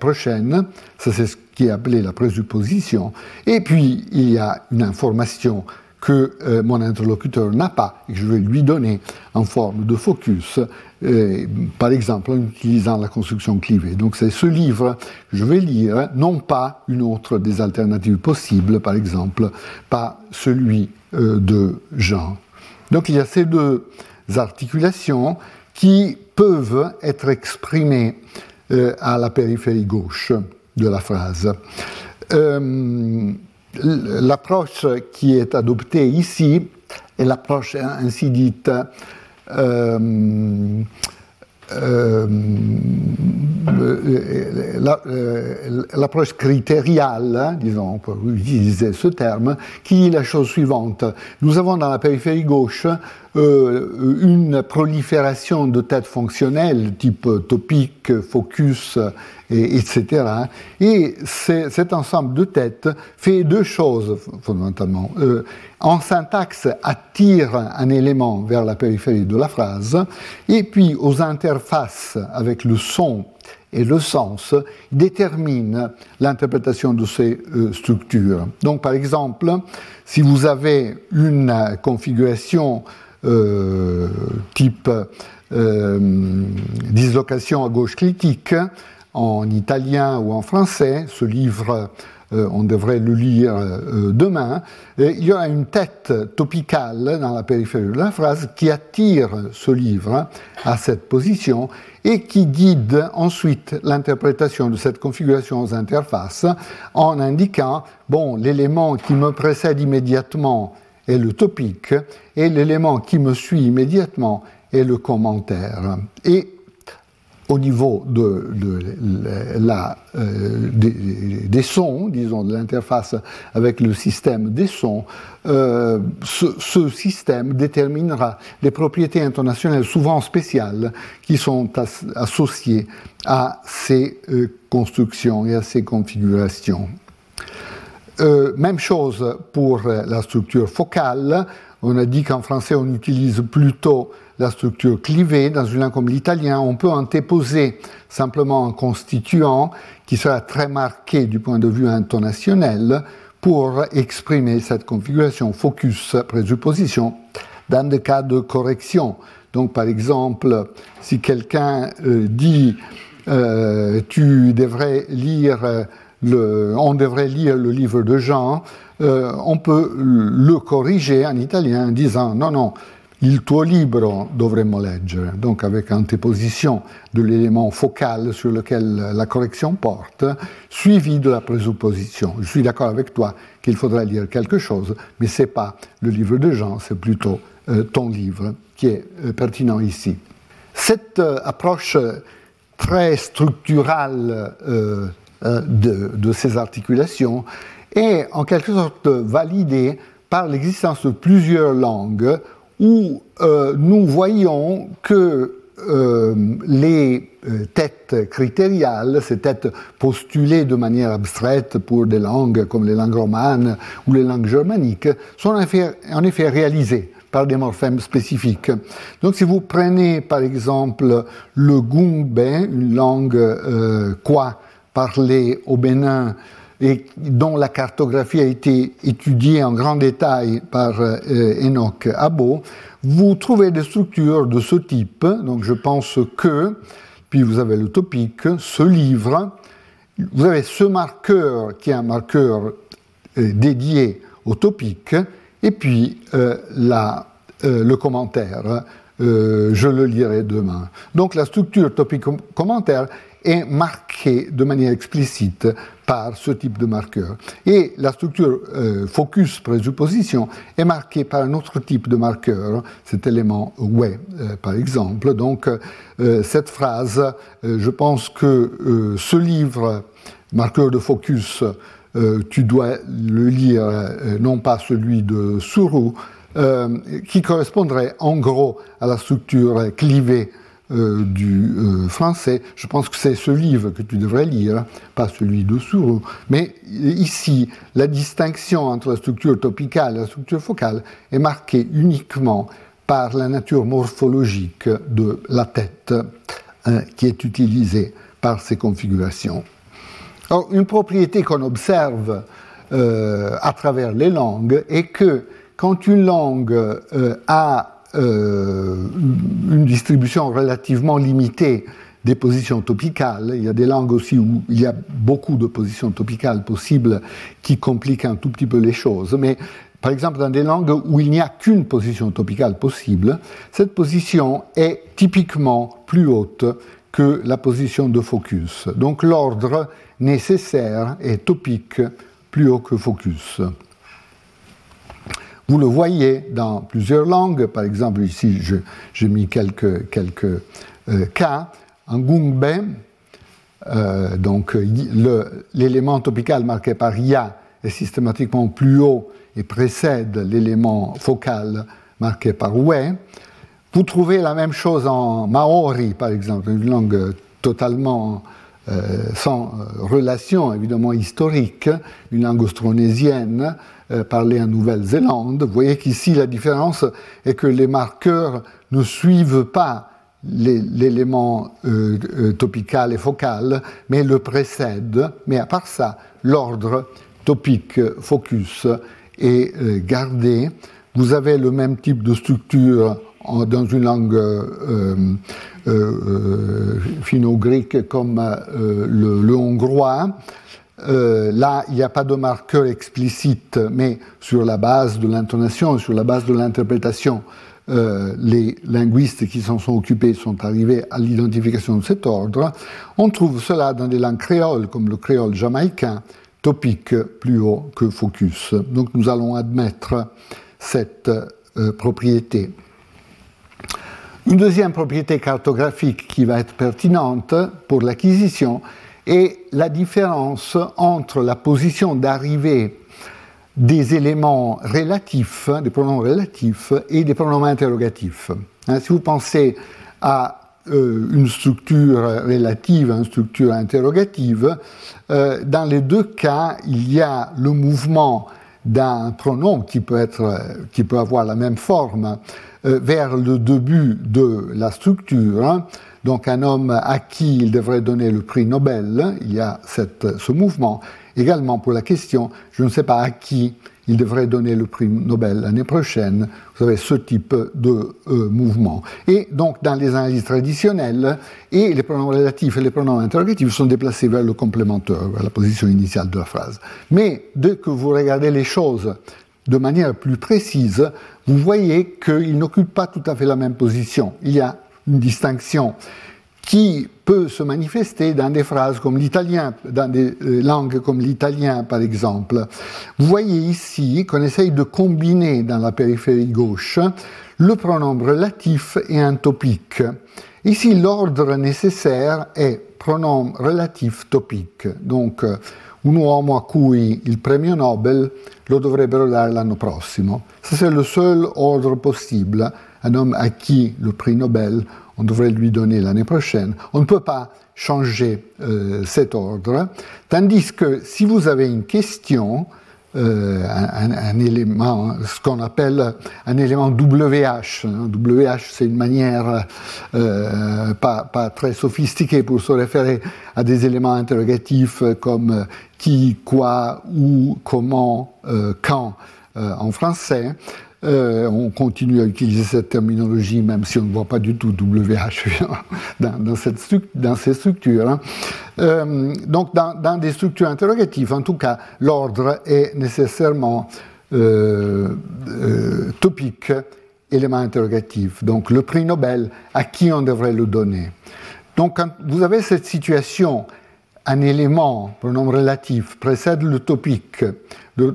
ça c'est ce qui est appelé la présupposition. Et puis, il y a une information que euh, mon interlocuteur n'a pas et que je vais lui donner en forme de focus, euh, par exemple en utilisant la construction clivée. Donc c'est ce livre que je vais lire, non pas une autre des alternatives possibles, par exemple, pas celui euh, de Jean. Donc il y a ces deux articulations qui peuvent être exprimées à la périphérie gauche de la phrase l'approche qui est adoptée ici est l'approche ainsi dite euh, euh, l'approche critériale, hein, disons, on peut utiliser ce terme, qui est la chose suivante. Nous avons dans la périphérie gauche euh, une prolifération de têtes fonctionnelles, type topique, focus, et, etc. Et cet ensemble de têtes fait deux choses fondamentalement. Euh, en syntaxe, attire un élément vers la périphérie de la phrase, et puis aux interfaces avec le son et le sens détermine l'interprétation de ces euh, structures. Donc par exemple, si vous avez une configuration euh, type dislocation à gauche critique, en italien ou en français. Ce livre, euh, on devrait le lire euh, demain. il y a une tête topicale dans la périphérie de la phrase qui attire ce livre à cette position et qui guide ensuite l'interprétation de cette configuration aux interfaces en indiquant, bon, l'élément qui me précède immédiatement est le topic et l'élément qui me suit immédiatement est le commentaire. Et au niveau de, la, euh, des, sons, disons, de l'interface avec le système des sons, euh, ce, système déterminera les propriétés intonationnelles souvent spéciales qui sont associées à ces euh, constructions et à ces configurations. Même chose pour la structure focale. On a dit qu'en français, on utilise plutôt la structure clivée. Dans une langue comme l'italien, on peut antéposer simplement un constituant qui sera très marqué du point de vue intonationnel pour exprimer cette configuration focus présupposition dans des cas de correction. Donc par exemple, si quelqu'un euh, dit euh, tu devrais lire on devrait lire le livre de Jean, euh, on peut le corriger en italien en disant non, non, il tuo libro dovremmo leggere, donc avec antéposition de l'élément focal sur lequel la correction porte, suivi de la présupposition. Je suis d'accord avec toi qu'il faudrait lire quelque chose, mais ce n'est pas le livre de Jean, c'est plutôt euh, ton livre qui est euh, pertinent ici. Cette approche très structurale de, de, ces articulations est en quelque sorte validée par l'existence de plusieurs langues où euh, nous voyons que euh, les euh, têtes critériales, ces têtes postulées de manière abstraite pour des langues comme les langues romanes ou les langues germaniques, sont en effet, réalisées par des morphèmes spécifiques. Donc si vous prenez par exemple le gumbe, une langue euh, quoi? Parlée au Bénin et dont la cartographie a été étudiée en grand détail par euh, Enoch Abo, vous trouvez des structures de ce type. Donc je pense que, puis vous avez le topic, ce livre, vous avez ce marqueur qui est un marqueur dédié au topic, et puis la, le commentaire. je le lirai demain. Donc la structure topic-commentaire est marquée de manière explicite par ce type de marqueur. Et la structure euh, focus présupposition est marquée par un autre type de marqueur, cet élément ouais, euh, par exemple. Donc euh, cette phrase, je pense que ce livre, marqueur de focus, tu dois le lire, non pas celui de Sourou, qui correspondrait en gros à la structure clivée euh, du euh, français, je pense que c'est ce livre que tu devrais lire, pas celui de Sourou. Mais ici, la distinction entre la structure topicale et la structure focale est marquée uniquement par la nature morphologique de la tête hein, qui est utilisée par ces configurations. Une propriété qu'on observe euh, à travers les langues est que quand une langue a euh, une distribution relativement limitée des positions topicales. Il y a des langues aussi où il y a beaucoup de positions topicales possibles qui compliquent un tout petit peu les choses. Mais par exemple, dans des langues où il n'y a qu'une position topicale possible, cette position est typiquement plus haute que la position de focus. Donc l'ordre nécessaire est topique plus haut que focus. Vous le voyez dans plusieurs langues, par exemple ici j'ai mis quelques, quelques euh, cas. En Gungbe, euh, donc l'élément topical marqué par ya est systématiquement plus haut et précède l'élément focal marqué par we. Vous trouvez la même chose en maori, par exemple, une langue totalement euh, sans relation évidemment historique, une langue austronésienne, euh, parler en Nouvelle-Zélande. Vous voyez qu'ici, la différence est que les marqueurs ne suivent pas l'élément euh, euh, topical et focal, mais le précèdent. Mais à part ça, l'ordre topique focus est gardé. Vous avez le même type de structure dans une langue finno-grecque comme le, hongrois. Euh, là, il n'y a pas de marqueur explicite, mais sur la base de l'intonation, sur la base de l'interprétation, euh, les linguistes qui s'en sont occupés sont arrivés à l'identification de cet ordre. On trouve cela dans des langues créoles, comme le créole jamaïcain, topique plus haut que focus. Donc nous allons admettre cette euh, propriété. Une deuxième propriété cartographique qui va être pertinente pour l'acquisition et la différence entre la position d'arrivée des éléments relatifs, des pronoms relatifs, et des pronoms interrogatifs. Hein, si vous pensez à euh, une structure relative, une structure interrogative, euh, dans les deux cas, il y a le mouvement d'un pronom qui peut, être, qui peut avoir la même forme euh, vers le début de la structure, donc un homme à qui il devrait donner le prix Nobel, il y a ce mouvement. Également pour la question, je ne sais pas à qui il devrait donner le prix Nobel l'année prochaine. Vous avez ce type de euh, mouvement. Et donc, dans les analyses traditionnelles, et les pronoms relatifs et les pronoms interrogatifs sont déplacés vers le complémentaire, vers la position initiale de la phrase. Mais dès que vous regardez les choses de manière plus précise, vous voyez qu'ils n'occupent pas tout à fait la même position. Il y a une distinction qui peut se manifester dans des phrases comme l'italien, dans des euh, langues comme l'italien par exemple. Vous voyez ici qu'on essaye de combiner dans la périphérie gauche le pronom relatif et un topique. Ici, l'ordre nécessaire est pronom relatif topique. Donc, un uomo a cui il premio Nobel lo dovrebbero dare l'anno prossimo. c'est le seul ordre possible un homme à qui le prix Nobel, on devrait lui donner l'année prochaine. On ne peut pas changer euh, cet ordre. Tandis que si vous avez une question, euh, un, élément, ce qu'on appelle un élément WH. WH, c'est une manière euh, pas, très sophistiquée pour se référer à des éléments interrogatifs comme qui, quoi, où, comment, quand en français. Euh, on continue à utiliser cette terminologie, même si on ne voit pas du tout WH dans, ces structures. Hein. Euh, donc, dans, des structures interrogatives, en tout cas, l'ordre est nécessairement euh, topique, élément interrogatif. Donc, le prix Nobel, à qui on devrait le donner? Donc, quand vous avez cette situation un élément, pronom relatif, précède le topique, euh,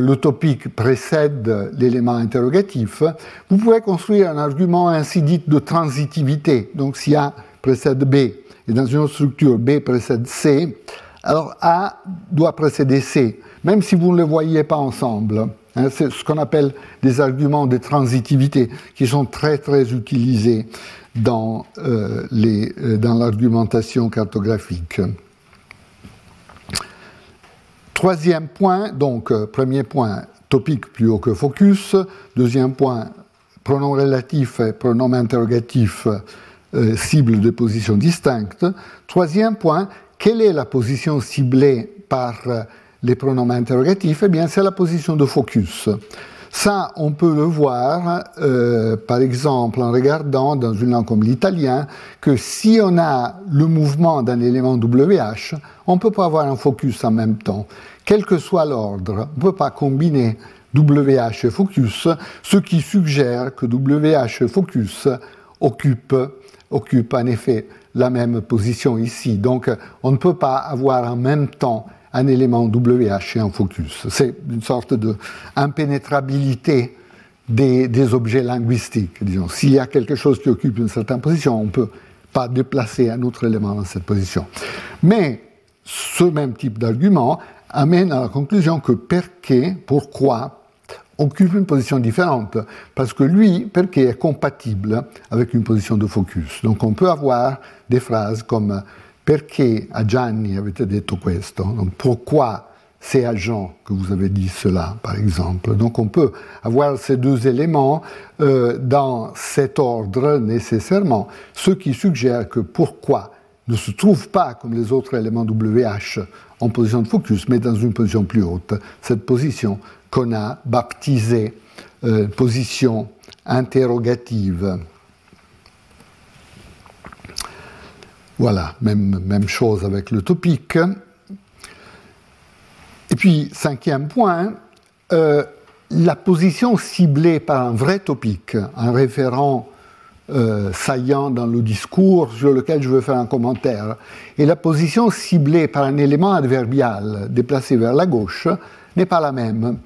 le topique précède l'élément interrogatif, vous pouvez construire un argument ainsi dit de transitivité. Donc si A précède B et dans une autre structure B précède C, alors A doit précéder C, même si vous ne les voyez pas ensemble. Hein, c'est ce qu'on appelle des arguments de transitivité qui sont très très utilisés dans, euh, euh, dans l'argumentation cartographique. Troisième point, donc euh, premier point, topique plus haut que focus. Deuxième point, pronom relatif et pronom interrogatif, euh, cible de position distincte. Troisième point, quelle est la position ciblée par euh, les pronoms interrogatifs? Eh bien, c'est la position de focus. Ça, on peut le voir, euh, par exemple, en regardant dans une langue comme l'italien, que si on a le mouvement d'un élément WH, on ne peut pas avoir un focus en même temps. Quel que soit l'ordre, on ne peut pas combiner WH et focus, ce qui suggère que WH et focus occupent, occupent en effet la même position ici. Donc, on ne peut pas avoir en même temps un élément WH et un focus. C'est une sorte d'impénétrabilité des, des, objets linguistiques. Disons, s'il y a quelque chose qui occupe une certaine position, on ne peut pas déplacer un autre élément dans cette position. Mais ce même type d'argument amène à la conclusion que Perquet, pourquoi, occupe une position différente, parce que lui, Perquet, est compatible avec une position de focus. Donc on peut avoir des phrases comme Perché a Gianni avete detto questo? Donc, Pourquoi c'est à Jean que vous avez dit cela, par exemple? Donc on peut avoir ces deux éléments euh, dans cet ordre nécessairement, ce qui suggère que pourquoi ne se trouve pas comme les autres éléments WH en position de focus, mais dans une position plus haute. Cette position qu'on a baptisée euh, position interrogative. Voilà, même, chose avec le topique. Et puis, cinquième point, euh, la position ciblée par un vrai topique, un référent euh, saillant dans le discours sur lequel je veux faire un commentaire, et la position ciblée par un élément adverbial déplacé vers la gauche n'est pas la même.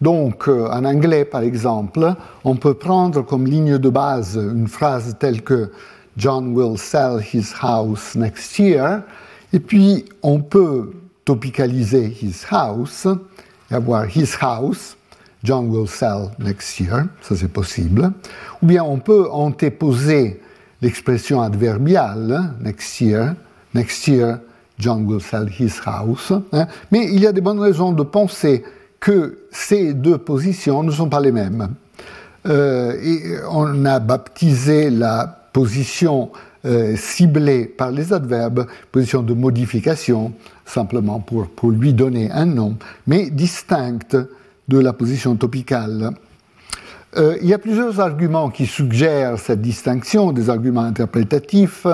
Donc, euh, en anglais, par exemple, on peut prendre comme ligne de base une phrase telle que John will sell his house next year. Et puis, on peut topicaliser his house et avoir his house, John will sell next year, ça c'est possible. Ou bien on peut antéposer l'expression adverbiale, next year, next year, John will sell his house. Hein. Mais il y a des bonnes raisons de penser que ces deux positions ne sont pas les mêmes. Euh, et on a baptisé la position euh, ciblée par les adverbes, position de modification, simplement pour, pour lui donner un nom, mais distincte de la position topicale. Euh, il y a plusieurs arguments qui suggèrent cette distinction, des arguments interprétatifs,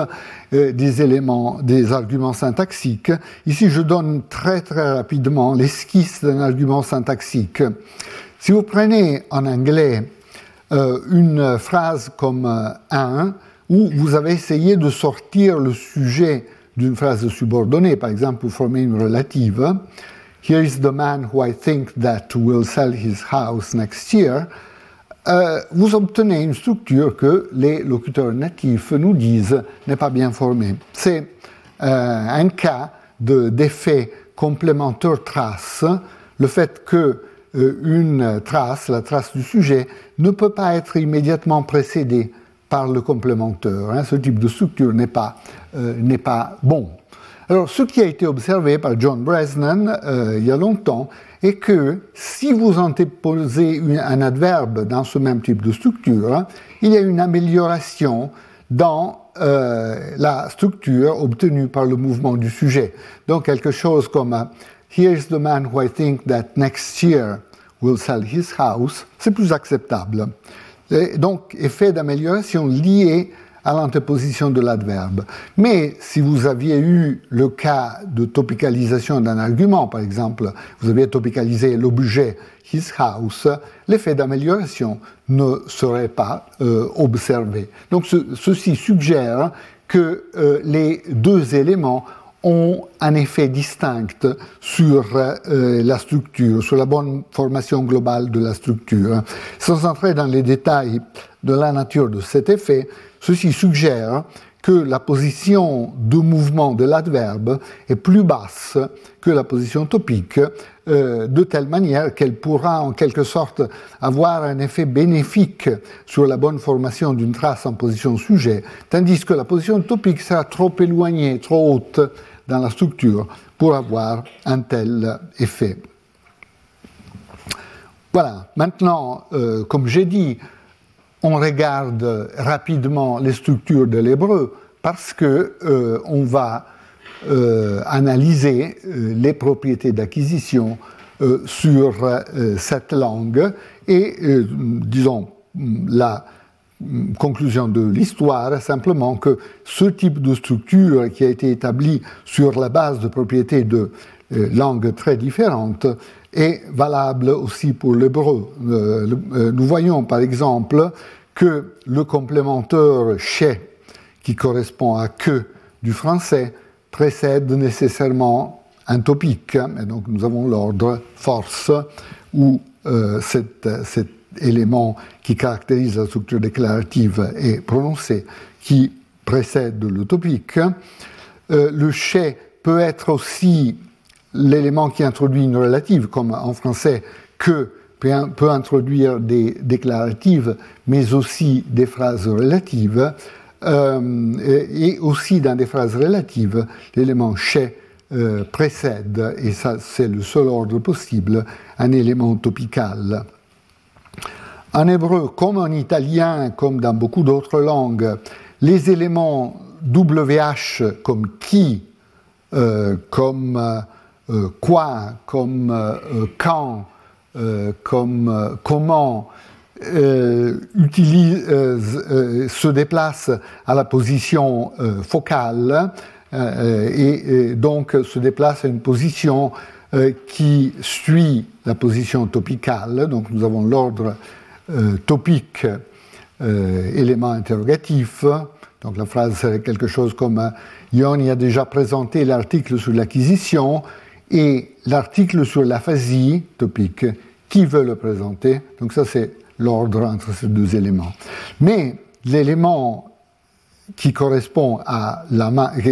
euh, des éléments, des arguments syntaxiques. Ici, je donne très très rapidement l'esquisse d'un argument syntaxique. Si vous prenez en anglais une phrase comme un, où vous avez essayé de sortir le sujet d'une phrase subordonnée, par exemple pour former une relative. Here is the man who I think that will sell his house next year. Euh, vous obtenez une structure que les locuteurs natifs nous disent n'est pas bien formée. C'est euh, un cas d'effet complémentaire trace, le fait que euh, une trace, la trace du sujet, ne peut pas être immédiatement précédée par le complémentaire. Hein. Ce type de structure n'est pas, euh, pas bon. Alors, ce qui a été observé par John Bresnan euh, il y a longtemps est que si vous antéposez un adverbe dans ce même type de structure, hein, il y a une amélioration dans euh, la structure obtenue par le mouvement du sujet. Donc quelque chose comme Here's the man who I think that next year will sell his house, c'est plus acceptable. Donc, effet d'amélioration lié à l'antéposition de l'adverbe. Mais si vous aviez eu le cas de topicalisation d'un argument, par exemple, vous aviez topicalisé l'objet his house, l'effet d'amélioration ne serait pas euh, observé. Donc ceci suggère que euh, les deux éléments ont un effet distinct sur euh, la structure, sur la bonne formation globale de la structure. Sans entrer dans les détails de la nature de cet effet, ceci suggère que la position de mouvement de l'adverbe est plus basse que la position topique, euh, de telle manière qu'elle pourra en quelque sorte avoir un effet bénéfique sur la bonne formation d'une trace en position sujet, tandis que la position topique sera trop éloignée, trop haute dans la structure pour avoir un tel effet. Voilà, maintenant, euh, comme j'ai dit, on regarde rapidement les structures de l'hébreu parce que euh, on va euh, analyser les propriétés d'acquisition sur cette langue et, disons, la conclusion de l'histoire simplement que ce type de structure qui a été établi sur la base de propriétés de euh, langues très différentes est valable aussi pour l'hébreu. Euh, euh, nous voyons par exemple que le complémentaire chez, qui correspond à que du français, précède nécessairement un topique. Et donc nous avons l'ordre force où cette élément qui caractérise la structure déclarative et prononcée qui précède le topique. Euh, le chez peut être aussi l'élément qui introduit une relative, comme en français que peut introduire des déclaratives, mais aussi des phrases relatives. Euh, et aussi dans des phrases relatives, l'élément chez euh, précède, et ça c'est le seul ordre possible, un élément topical. En hébreu, comme en italien, comme dans beaucoup d'autres langues, les éléments WH comme qui, euh, comme euh, quoi, comme euh, quand, comme comment, se déplacent à la position focale et, donc se déplacent à une position qui suit la position topicale. Donc nous avons l'ordre topique, euh, élément interrogatif. Donc la phrase serait quelque chose comme euh, Yoni a déjà présenté l'article sur l'acquisition et l'article sur l'aphasie topique. Qui veut le présenter? Donc ça c'est l'ordre entre ces deux éléments. Mais l'élément qui correspond à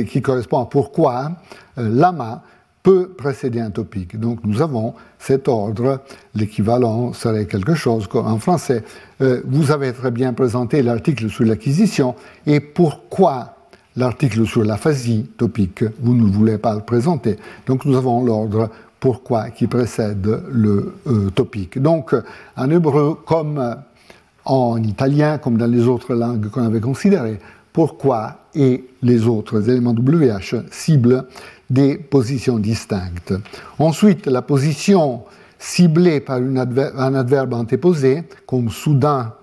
qui correspond à pourquoi, lama, peut précéder un topique. Donc nous avons cet ordre, l'équivalent serait quelque chose comme en français. Euh, vous avez très bien présenté l'article sur l'acquisition et pourquoi l'article sur l'aphasie topique, vous ne voulez pas le présenter? Donc nous avons l'ordre pourquoi qui précède le euh, topique. Donc en hébreu comme en italien, comme dans les autres langues qu'on avait considérées, pourquoi et les autres éléments WH ciblent des positions distinctes. Ensuite, la position ciblée par un adverbe antéposé, comme soudain,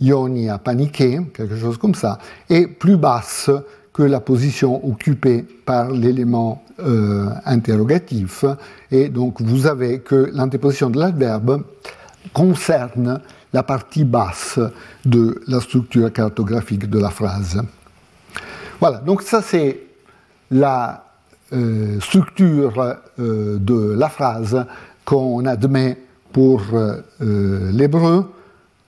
Ioni a paniqué, quelque chose comme ça, est plus basse que la position occupée par l'élément euh, interrogatif. Et donc vous avez que l'antéposition de l'adverbe concerne la partie basse de la structure cartographique de la phrase. Voilà, donc ça c'est la euh, structure euh, de la phrase qu'on admet pour euh, l'hébreu.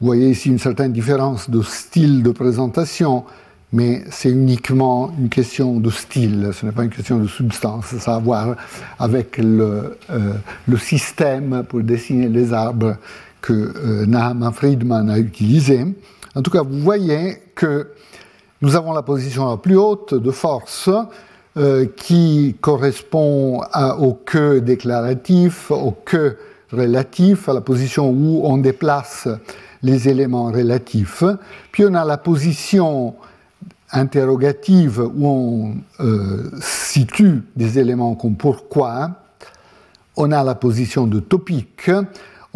Vous voyez ici une certaine différence de style de présentation, mais c'est uniquement une question de style, ce n'est pas une question de substance, ça a à voir avec le, le système pour dessiner les arbres que Nahman Friedman a utilisé. En tout cas, vous voyez que nous avons la position la plus haute de force, euh, qui correspond au que déclaratif, au que relatif, à la position où on déplace les éléments relatifs. Puis on a la position interrogative où on euh, situe des éléments comme pourquoi. On a la position de topique.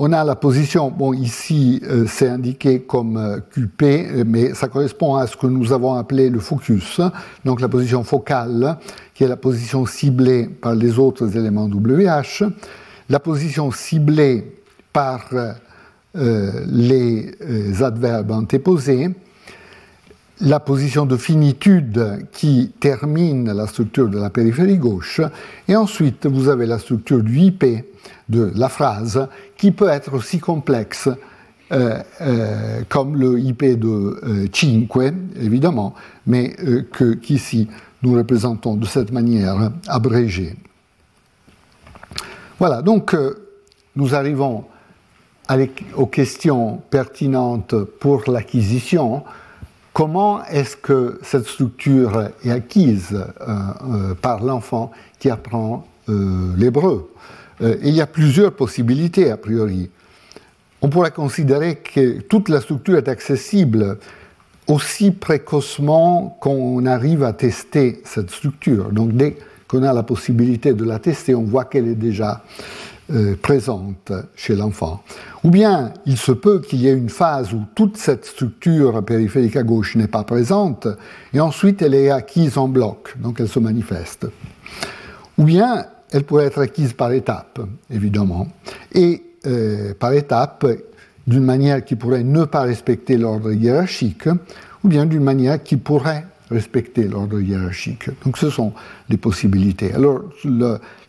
On a la position, bon ici c'est indiqué comme QP, mais ça correspond à ce que nous avons appelé le focus, donc la position focale, qui est la position ciblée par les autres éléments WH, la position ciblée par les adverbes antéposés, la position de finitude qui termine la structure de la périphérie gauche, et ensuite vous avez la structure du IP de la phrase qui peut être aussi complexe euh, euh, comme le IP de euh, cinque, évidemment, mais qu'ici nous représentons de cette manière abrégée. Voilà, donc nous arrivons aux questions pertinentes pour l'acquisition comment est-ce que cette structure est acquise euh, euh, par l'enfant qui apprend euh, l'hébreu? Il y a plusieurs possibilités a priori. On pourrait considérer que toute la structure est accessible aussi précocement qu'on arrive à tester cette structure. Donc dès qu'on a la possibilité de la tester, on voit qu'elle est déjà présente chez l'enfant. Ou bien il se peut qu'il y ait une phase où toute cette structure périphérique à gauche n'est pas présente, et ensuite elle est acquise en bloc, donc elle se manifeste. Ou bien elle pourrait être acquise par étapes, évidemment, et euh, par étapes d'une manière qui pourrait ne pas respecter l'ordre hiérarchique, ou bien d'une manière qui pourrait respecter l'ordre hiérarchique. Donc ce sont les possibilités. Alors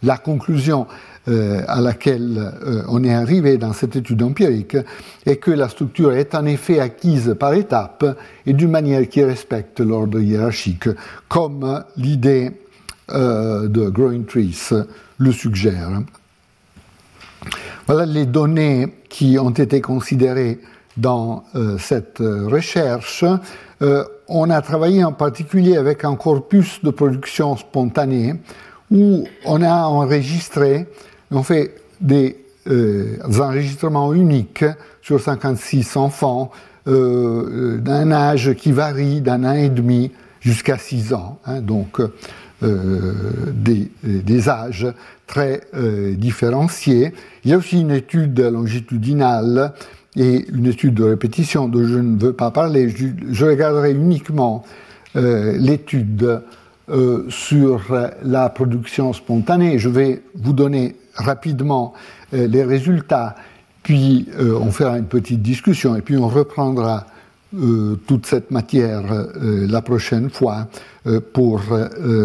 la conclusion euh, à laquelle euh, on est arrivé dans cette étude empirique est que la structure est en effet acquise par étapes et d'une manière qui respecte l'ordre hiérarchique, comme l'idée euh, de Growing Trees le suggère. Voilà les données qui ont été considérées dans cette recherche. on a travaillé en particulier avec un corpus de production spontanée où on a enregistré on fait des, euh, enregistrements uniques sur 56 enfants euh, d'un âge qui varie d'un an et demi jusqu'à 6 ans, hein, donc euh, des, âges très différenciés. Il y a aussi une étude longitudinale et une étude de répétition dont je ne veux pas parler. Je, regarderai uniquement l'étude sur la production spontanée. Je vais vous donner rapidement euh, les résultats, puis euh, on fera une petite discussion et puis on reprendra euh, toute cette matière la prochaine fois pour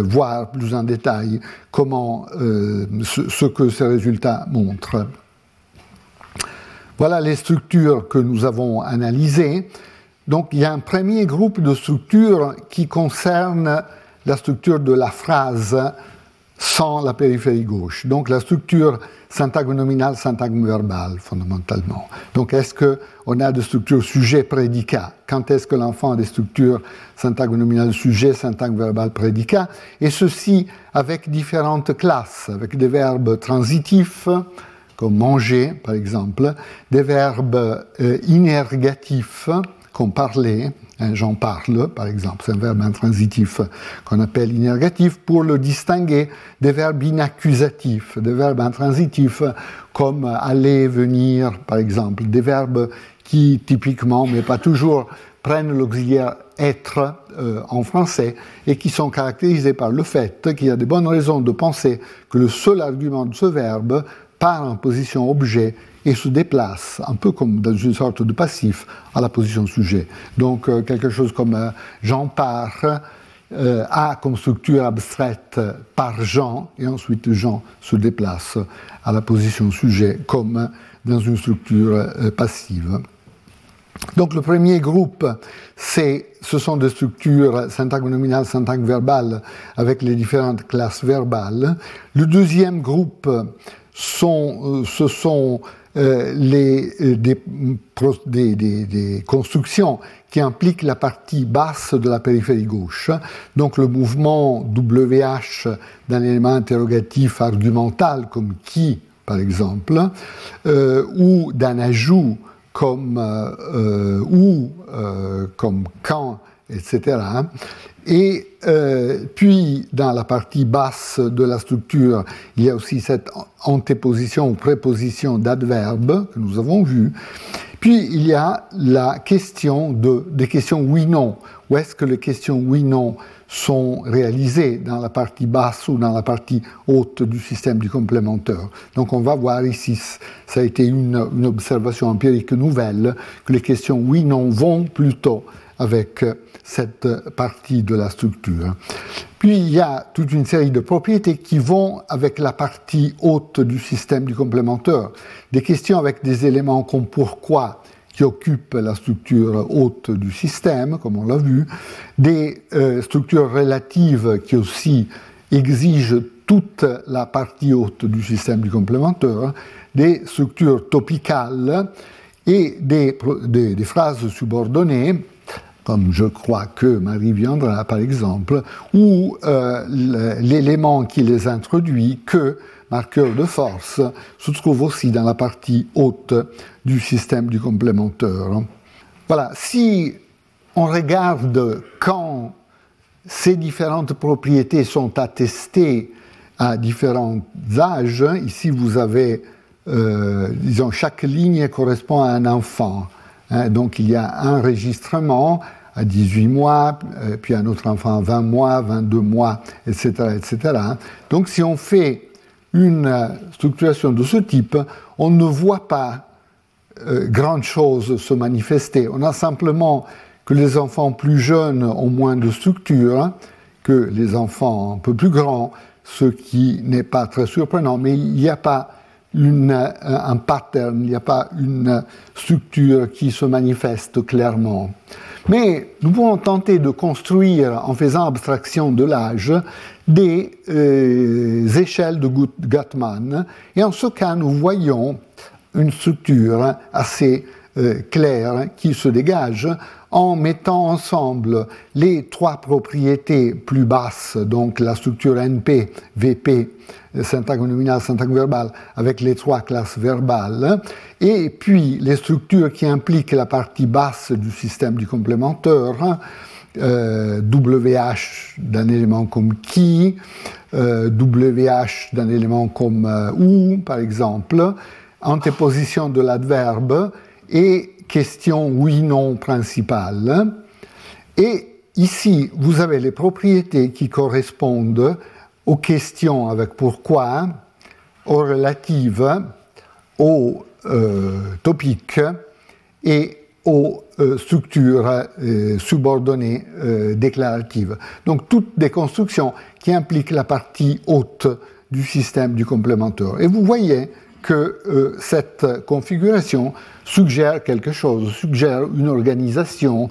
voir plus en détail comment ce, que ces résultats montrent. Voilà les structures que nous avons analysées. Donc il y a un premier groupe de structures qui concerne la structure de la phrase sans la périphérie gauche. Donc la structure syntagme nominale, syntagme verbal, fondamentalement. Donc est-ce qu'on a des structures sujet-prédicat Quand est-ce que l'enfant a des structures syntagme nominale sujet, syntagme verbal prédicat? Et ceci avec différentes classes, avec des verbes transitifs, comme manger par exemple, des verbes euh, inergatifs, comme parler, j'en parle, par exemple, c'est un verbe intransitif qu'on appelle inergatif pour le distinguer des verbes inaccusatifs, des verbes intransitifs comme aller, venir, par exemple, des verbes qui typiquement, mais pas toujours, prennent l'auxiliaire être euh, en français et qui sont caractérisés par le fait qu'il y a de bonnes raisons de penser que le seul argument de ce verbe part en position objet et se déplace, un peu comme dans une sorte de passif, à la position sujet. Donc euh, quelque chose comme euh, Jean part euh, a comme structure abstraite par Jean, et ensuite Jean se déplace à la position sujet comme dans une structure passive. Donc le premier groupe, ce sont des structures syntagme nominale, syntagme verbale, avec les différentes classes verbales. Le deuxième groupe, sont, ce sont euh, euh, des, constructions qui impliquent la partie basse de la périphérie gauche. Donc le mouvement WH d'un élément interrogatif argumental comme qui, par exemple, euh, ou d'un ajout comme ou, comme quand, etc. Et puis, dans la partie basse de la structure, il y a aussi cette antéposition ou préposition d'adverbe que nous avons vu. Puis, il y a la question de, des questions oui-non. Où est-ce que les questions oui-non sont réalisées? Dans la partie basse ou dans la partie haute du système du complémentaire. Donc on va voir ici, ça a été une, une observation empirique nouvelle, que les questions oui-non vont plutôt avec cette partie de la structure. Puis il y a toute une série de propriétés qui vont avec la partie haute du système du complémentaire. Des questions avec des éléments comme pourquoi qui occupent la structure haute du système, comme on l'a vu, des euh, structures relatives qui aussi exigent toute la partie haute du système du complémentaire, des structures topicales et des phrases subordonnées comme je crois que Marie viendra par exemple, ou euh, l'élément qui les introduit, que marqueur de force, se trouve aussi dans la partie haute du système du complémentaire. Voilà, si on regarde quand ces différentes propriétés sont attestées à différents âges, ici vous avez, euh, disons, chaque ligne correspond à un enfant. Hein, donc il y a un enregistrement à 18 mois, euh, puis un autre enfant à 20 mois, 22 mois, etc. etc. Donc si on fait une euh, structuration de ce type, on ne voit pas euh, grand chose se manifester. On a simplement que les enfants plus jeunes ont moins de structure que les enfants un peu plus grands, ce qui n'est pas très surprenant, mais il n'y a pas une, un pattern, il n'y a pas une structure qui se manifeste clairement. Mais nous pouvons tenter de construire, en faisant abstraction de l'âge, des euh, échelles de Guttmann. Et en ce cas, nous voyons une structure assez euh, claire qui se dégage en mettant ensemble les trois propriétés plus basses, donc la structure NP, VP, syntaxe nominale, syntaxe verbale, avec les trois classes verbales, et puis les structures qui impliquent la partie basse du système du complémentaire, euh, WH d'un élément comme qui, euh, WH d'un élément comme euh, ou, par exemple, antéposition de l'adverbe et question oui-non principale. Et ici, vous avez les propriétés qui correspondent aux questions avec pourquoi, aux relatives, aux euh, topiques et aux euh, structures euh, subordonnées déclaratives. Donc toutes des constructions qui impliquent la partie haute du système du complémentaire. Et vous voyez que cette configuration suggère quelque chose, suggère une organisation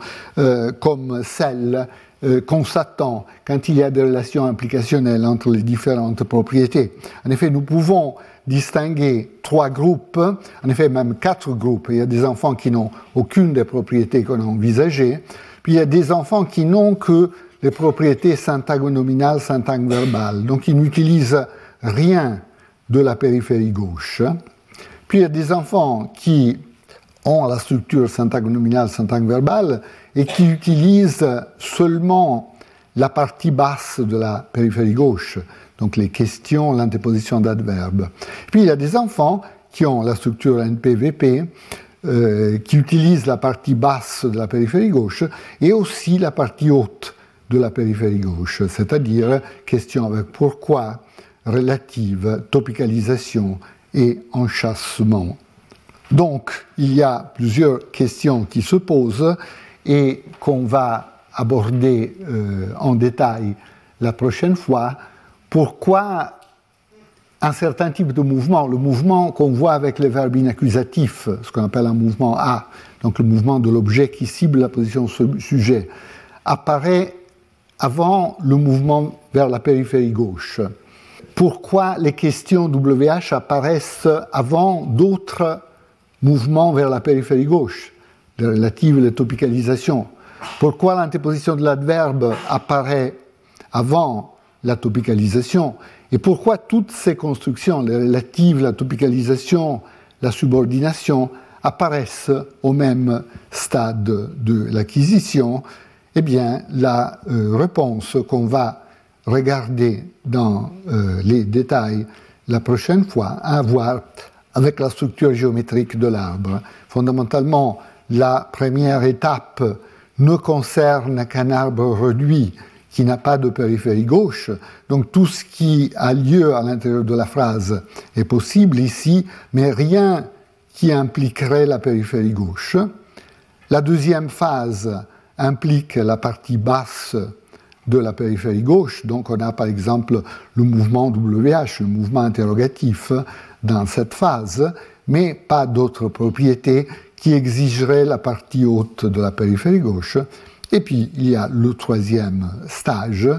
comme celle euh, qu'on s'attend quand il y a des relations implicationnelles entre les différentes propriétés. En effet, nous pouvons distinguer trois groupes, en effet même quatre groupes. Il y a des enfants qui n'ont aucune des propriétés qu'on a envisagées, puis il y a des enfants qui n'ont que les propriétés syntagonominales, verbales, donc ils n'utilisent rien de la périphérie gauche. Puis il y a des enfants qui ont la structure syntagonominale, verbale, et qui utilisent seulement la partie basse de la périphérie gauche, donc les questions, l'antéposition d'adverbes. Puis il y a des enfants qui ont la structure NPVP, euh, qui utilisent la partie basse de la périphérie gauche et aussi la partie haute de la périphérie gauche, c'est-à-dire question avec pourquoi, relative, topicalisation et enchâssement. Donc, il y a plusieurs questions qui se posent et qu'on va aborder euh, en détail la prochaine fois, pourquoi un certain type de mouvement, le mouvement qu'on voit avec les verbes inaccusatifs, ce qu'on appelle un mouvement A, donc le mouvement de l'objet qui cible la position sujet, apparaît avant le mouvement vers la périphérie gauche. Pourquoi les questions WH apparaissent avant d'autres mouvements vers la périphérie gauche relative la topicalisation. Pourquoi l'antéposition de l'adverbe apparaît avant la topicalisation et pourquoi toutes ces constructions, les relatives, la topicalisation, la subordination, apparaissent au même stade de l'acquisition, eh bien, la euh, réponse qu'on va regarder dans euh, les détails la prochaine fois a à voir avec la structure géométrique de l'arbre. Fondamentalement, la première étape ne concerne qu'un arbre réduit qui n'a pas de périphérie gauche. Donc tout ce qui a lieu à l'intérieur de la phrase est possible ici, mais rien qui impliquerait la périphérie gauche. La deuxième phase implique la partie basse de la périphérie gauche. Donc on a par exemple le mouvement WH, le mouvement interrogatif dans cette phase, mais pas d'autres propriétés qui exigeraient la partie haute de la périphérie gauche. Et puis il y a le troisième stage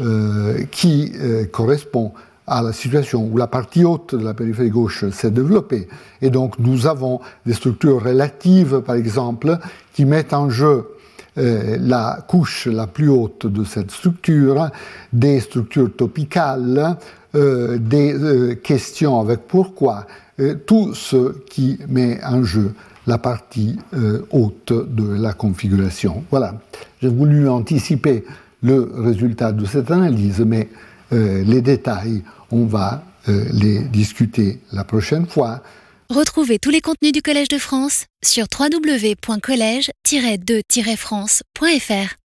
euh, qui euh, correspond à la situation où la partie haute de la périphérie gauche s'est développée. Et donc nous avons des structures relatives, par exemple, qui mettent en jeu euh, la couche la plus haute de cette structure, des structures topicales, euh, des euh, questions avec pourquoi, tout ce qui met en jeu la partie haute de la configuration. Voilà, j'ai voulu anticiper le résultat de cette analyse, mais les détails, on va les discuter la prochaine fois. Retrouvez tous les contenus du Collège de France sur www.colège-2-france.fr.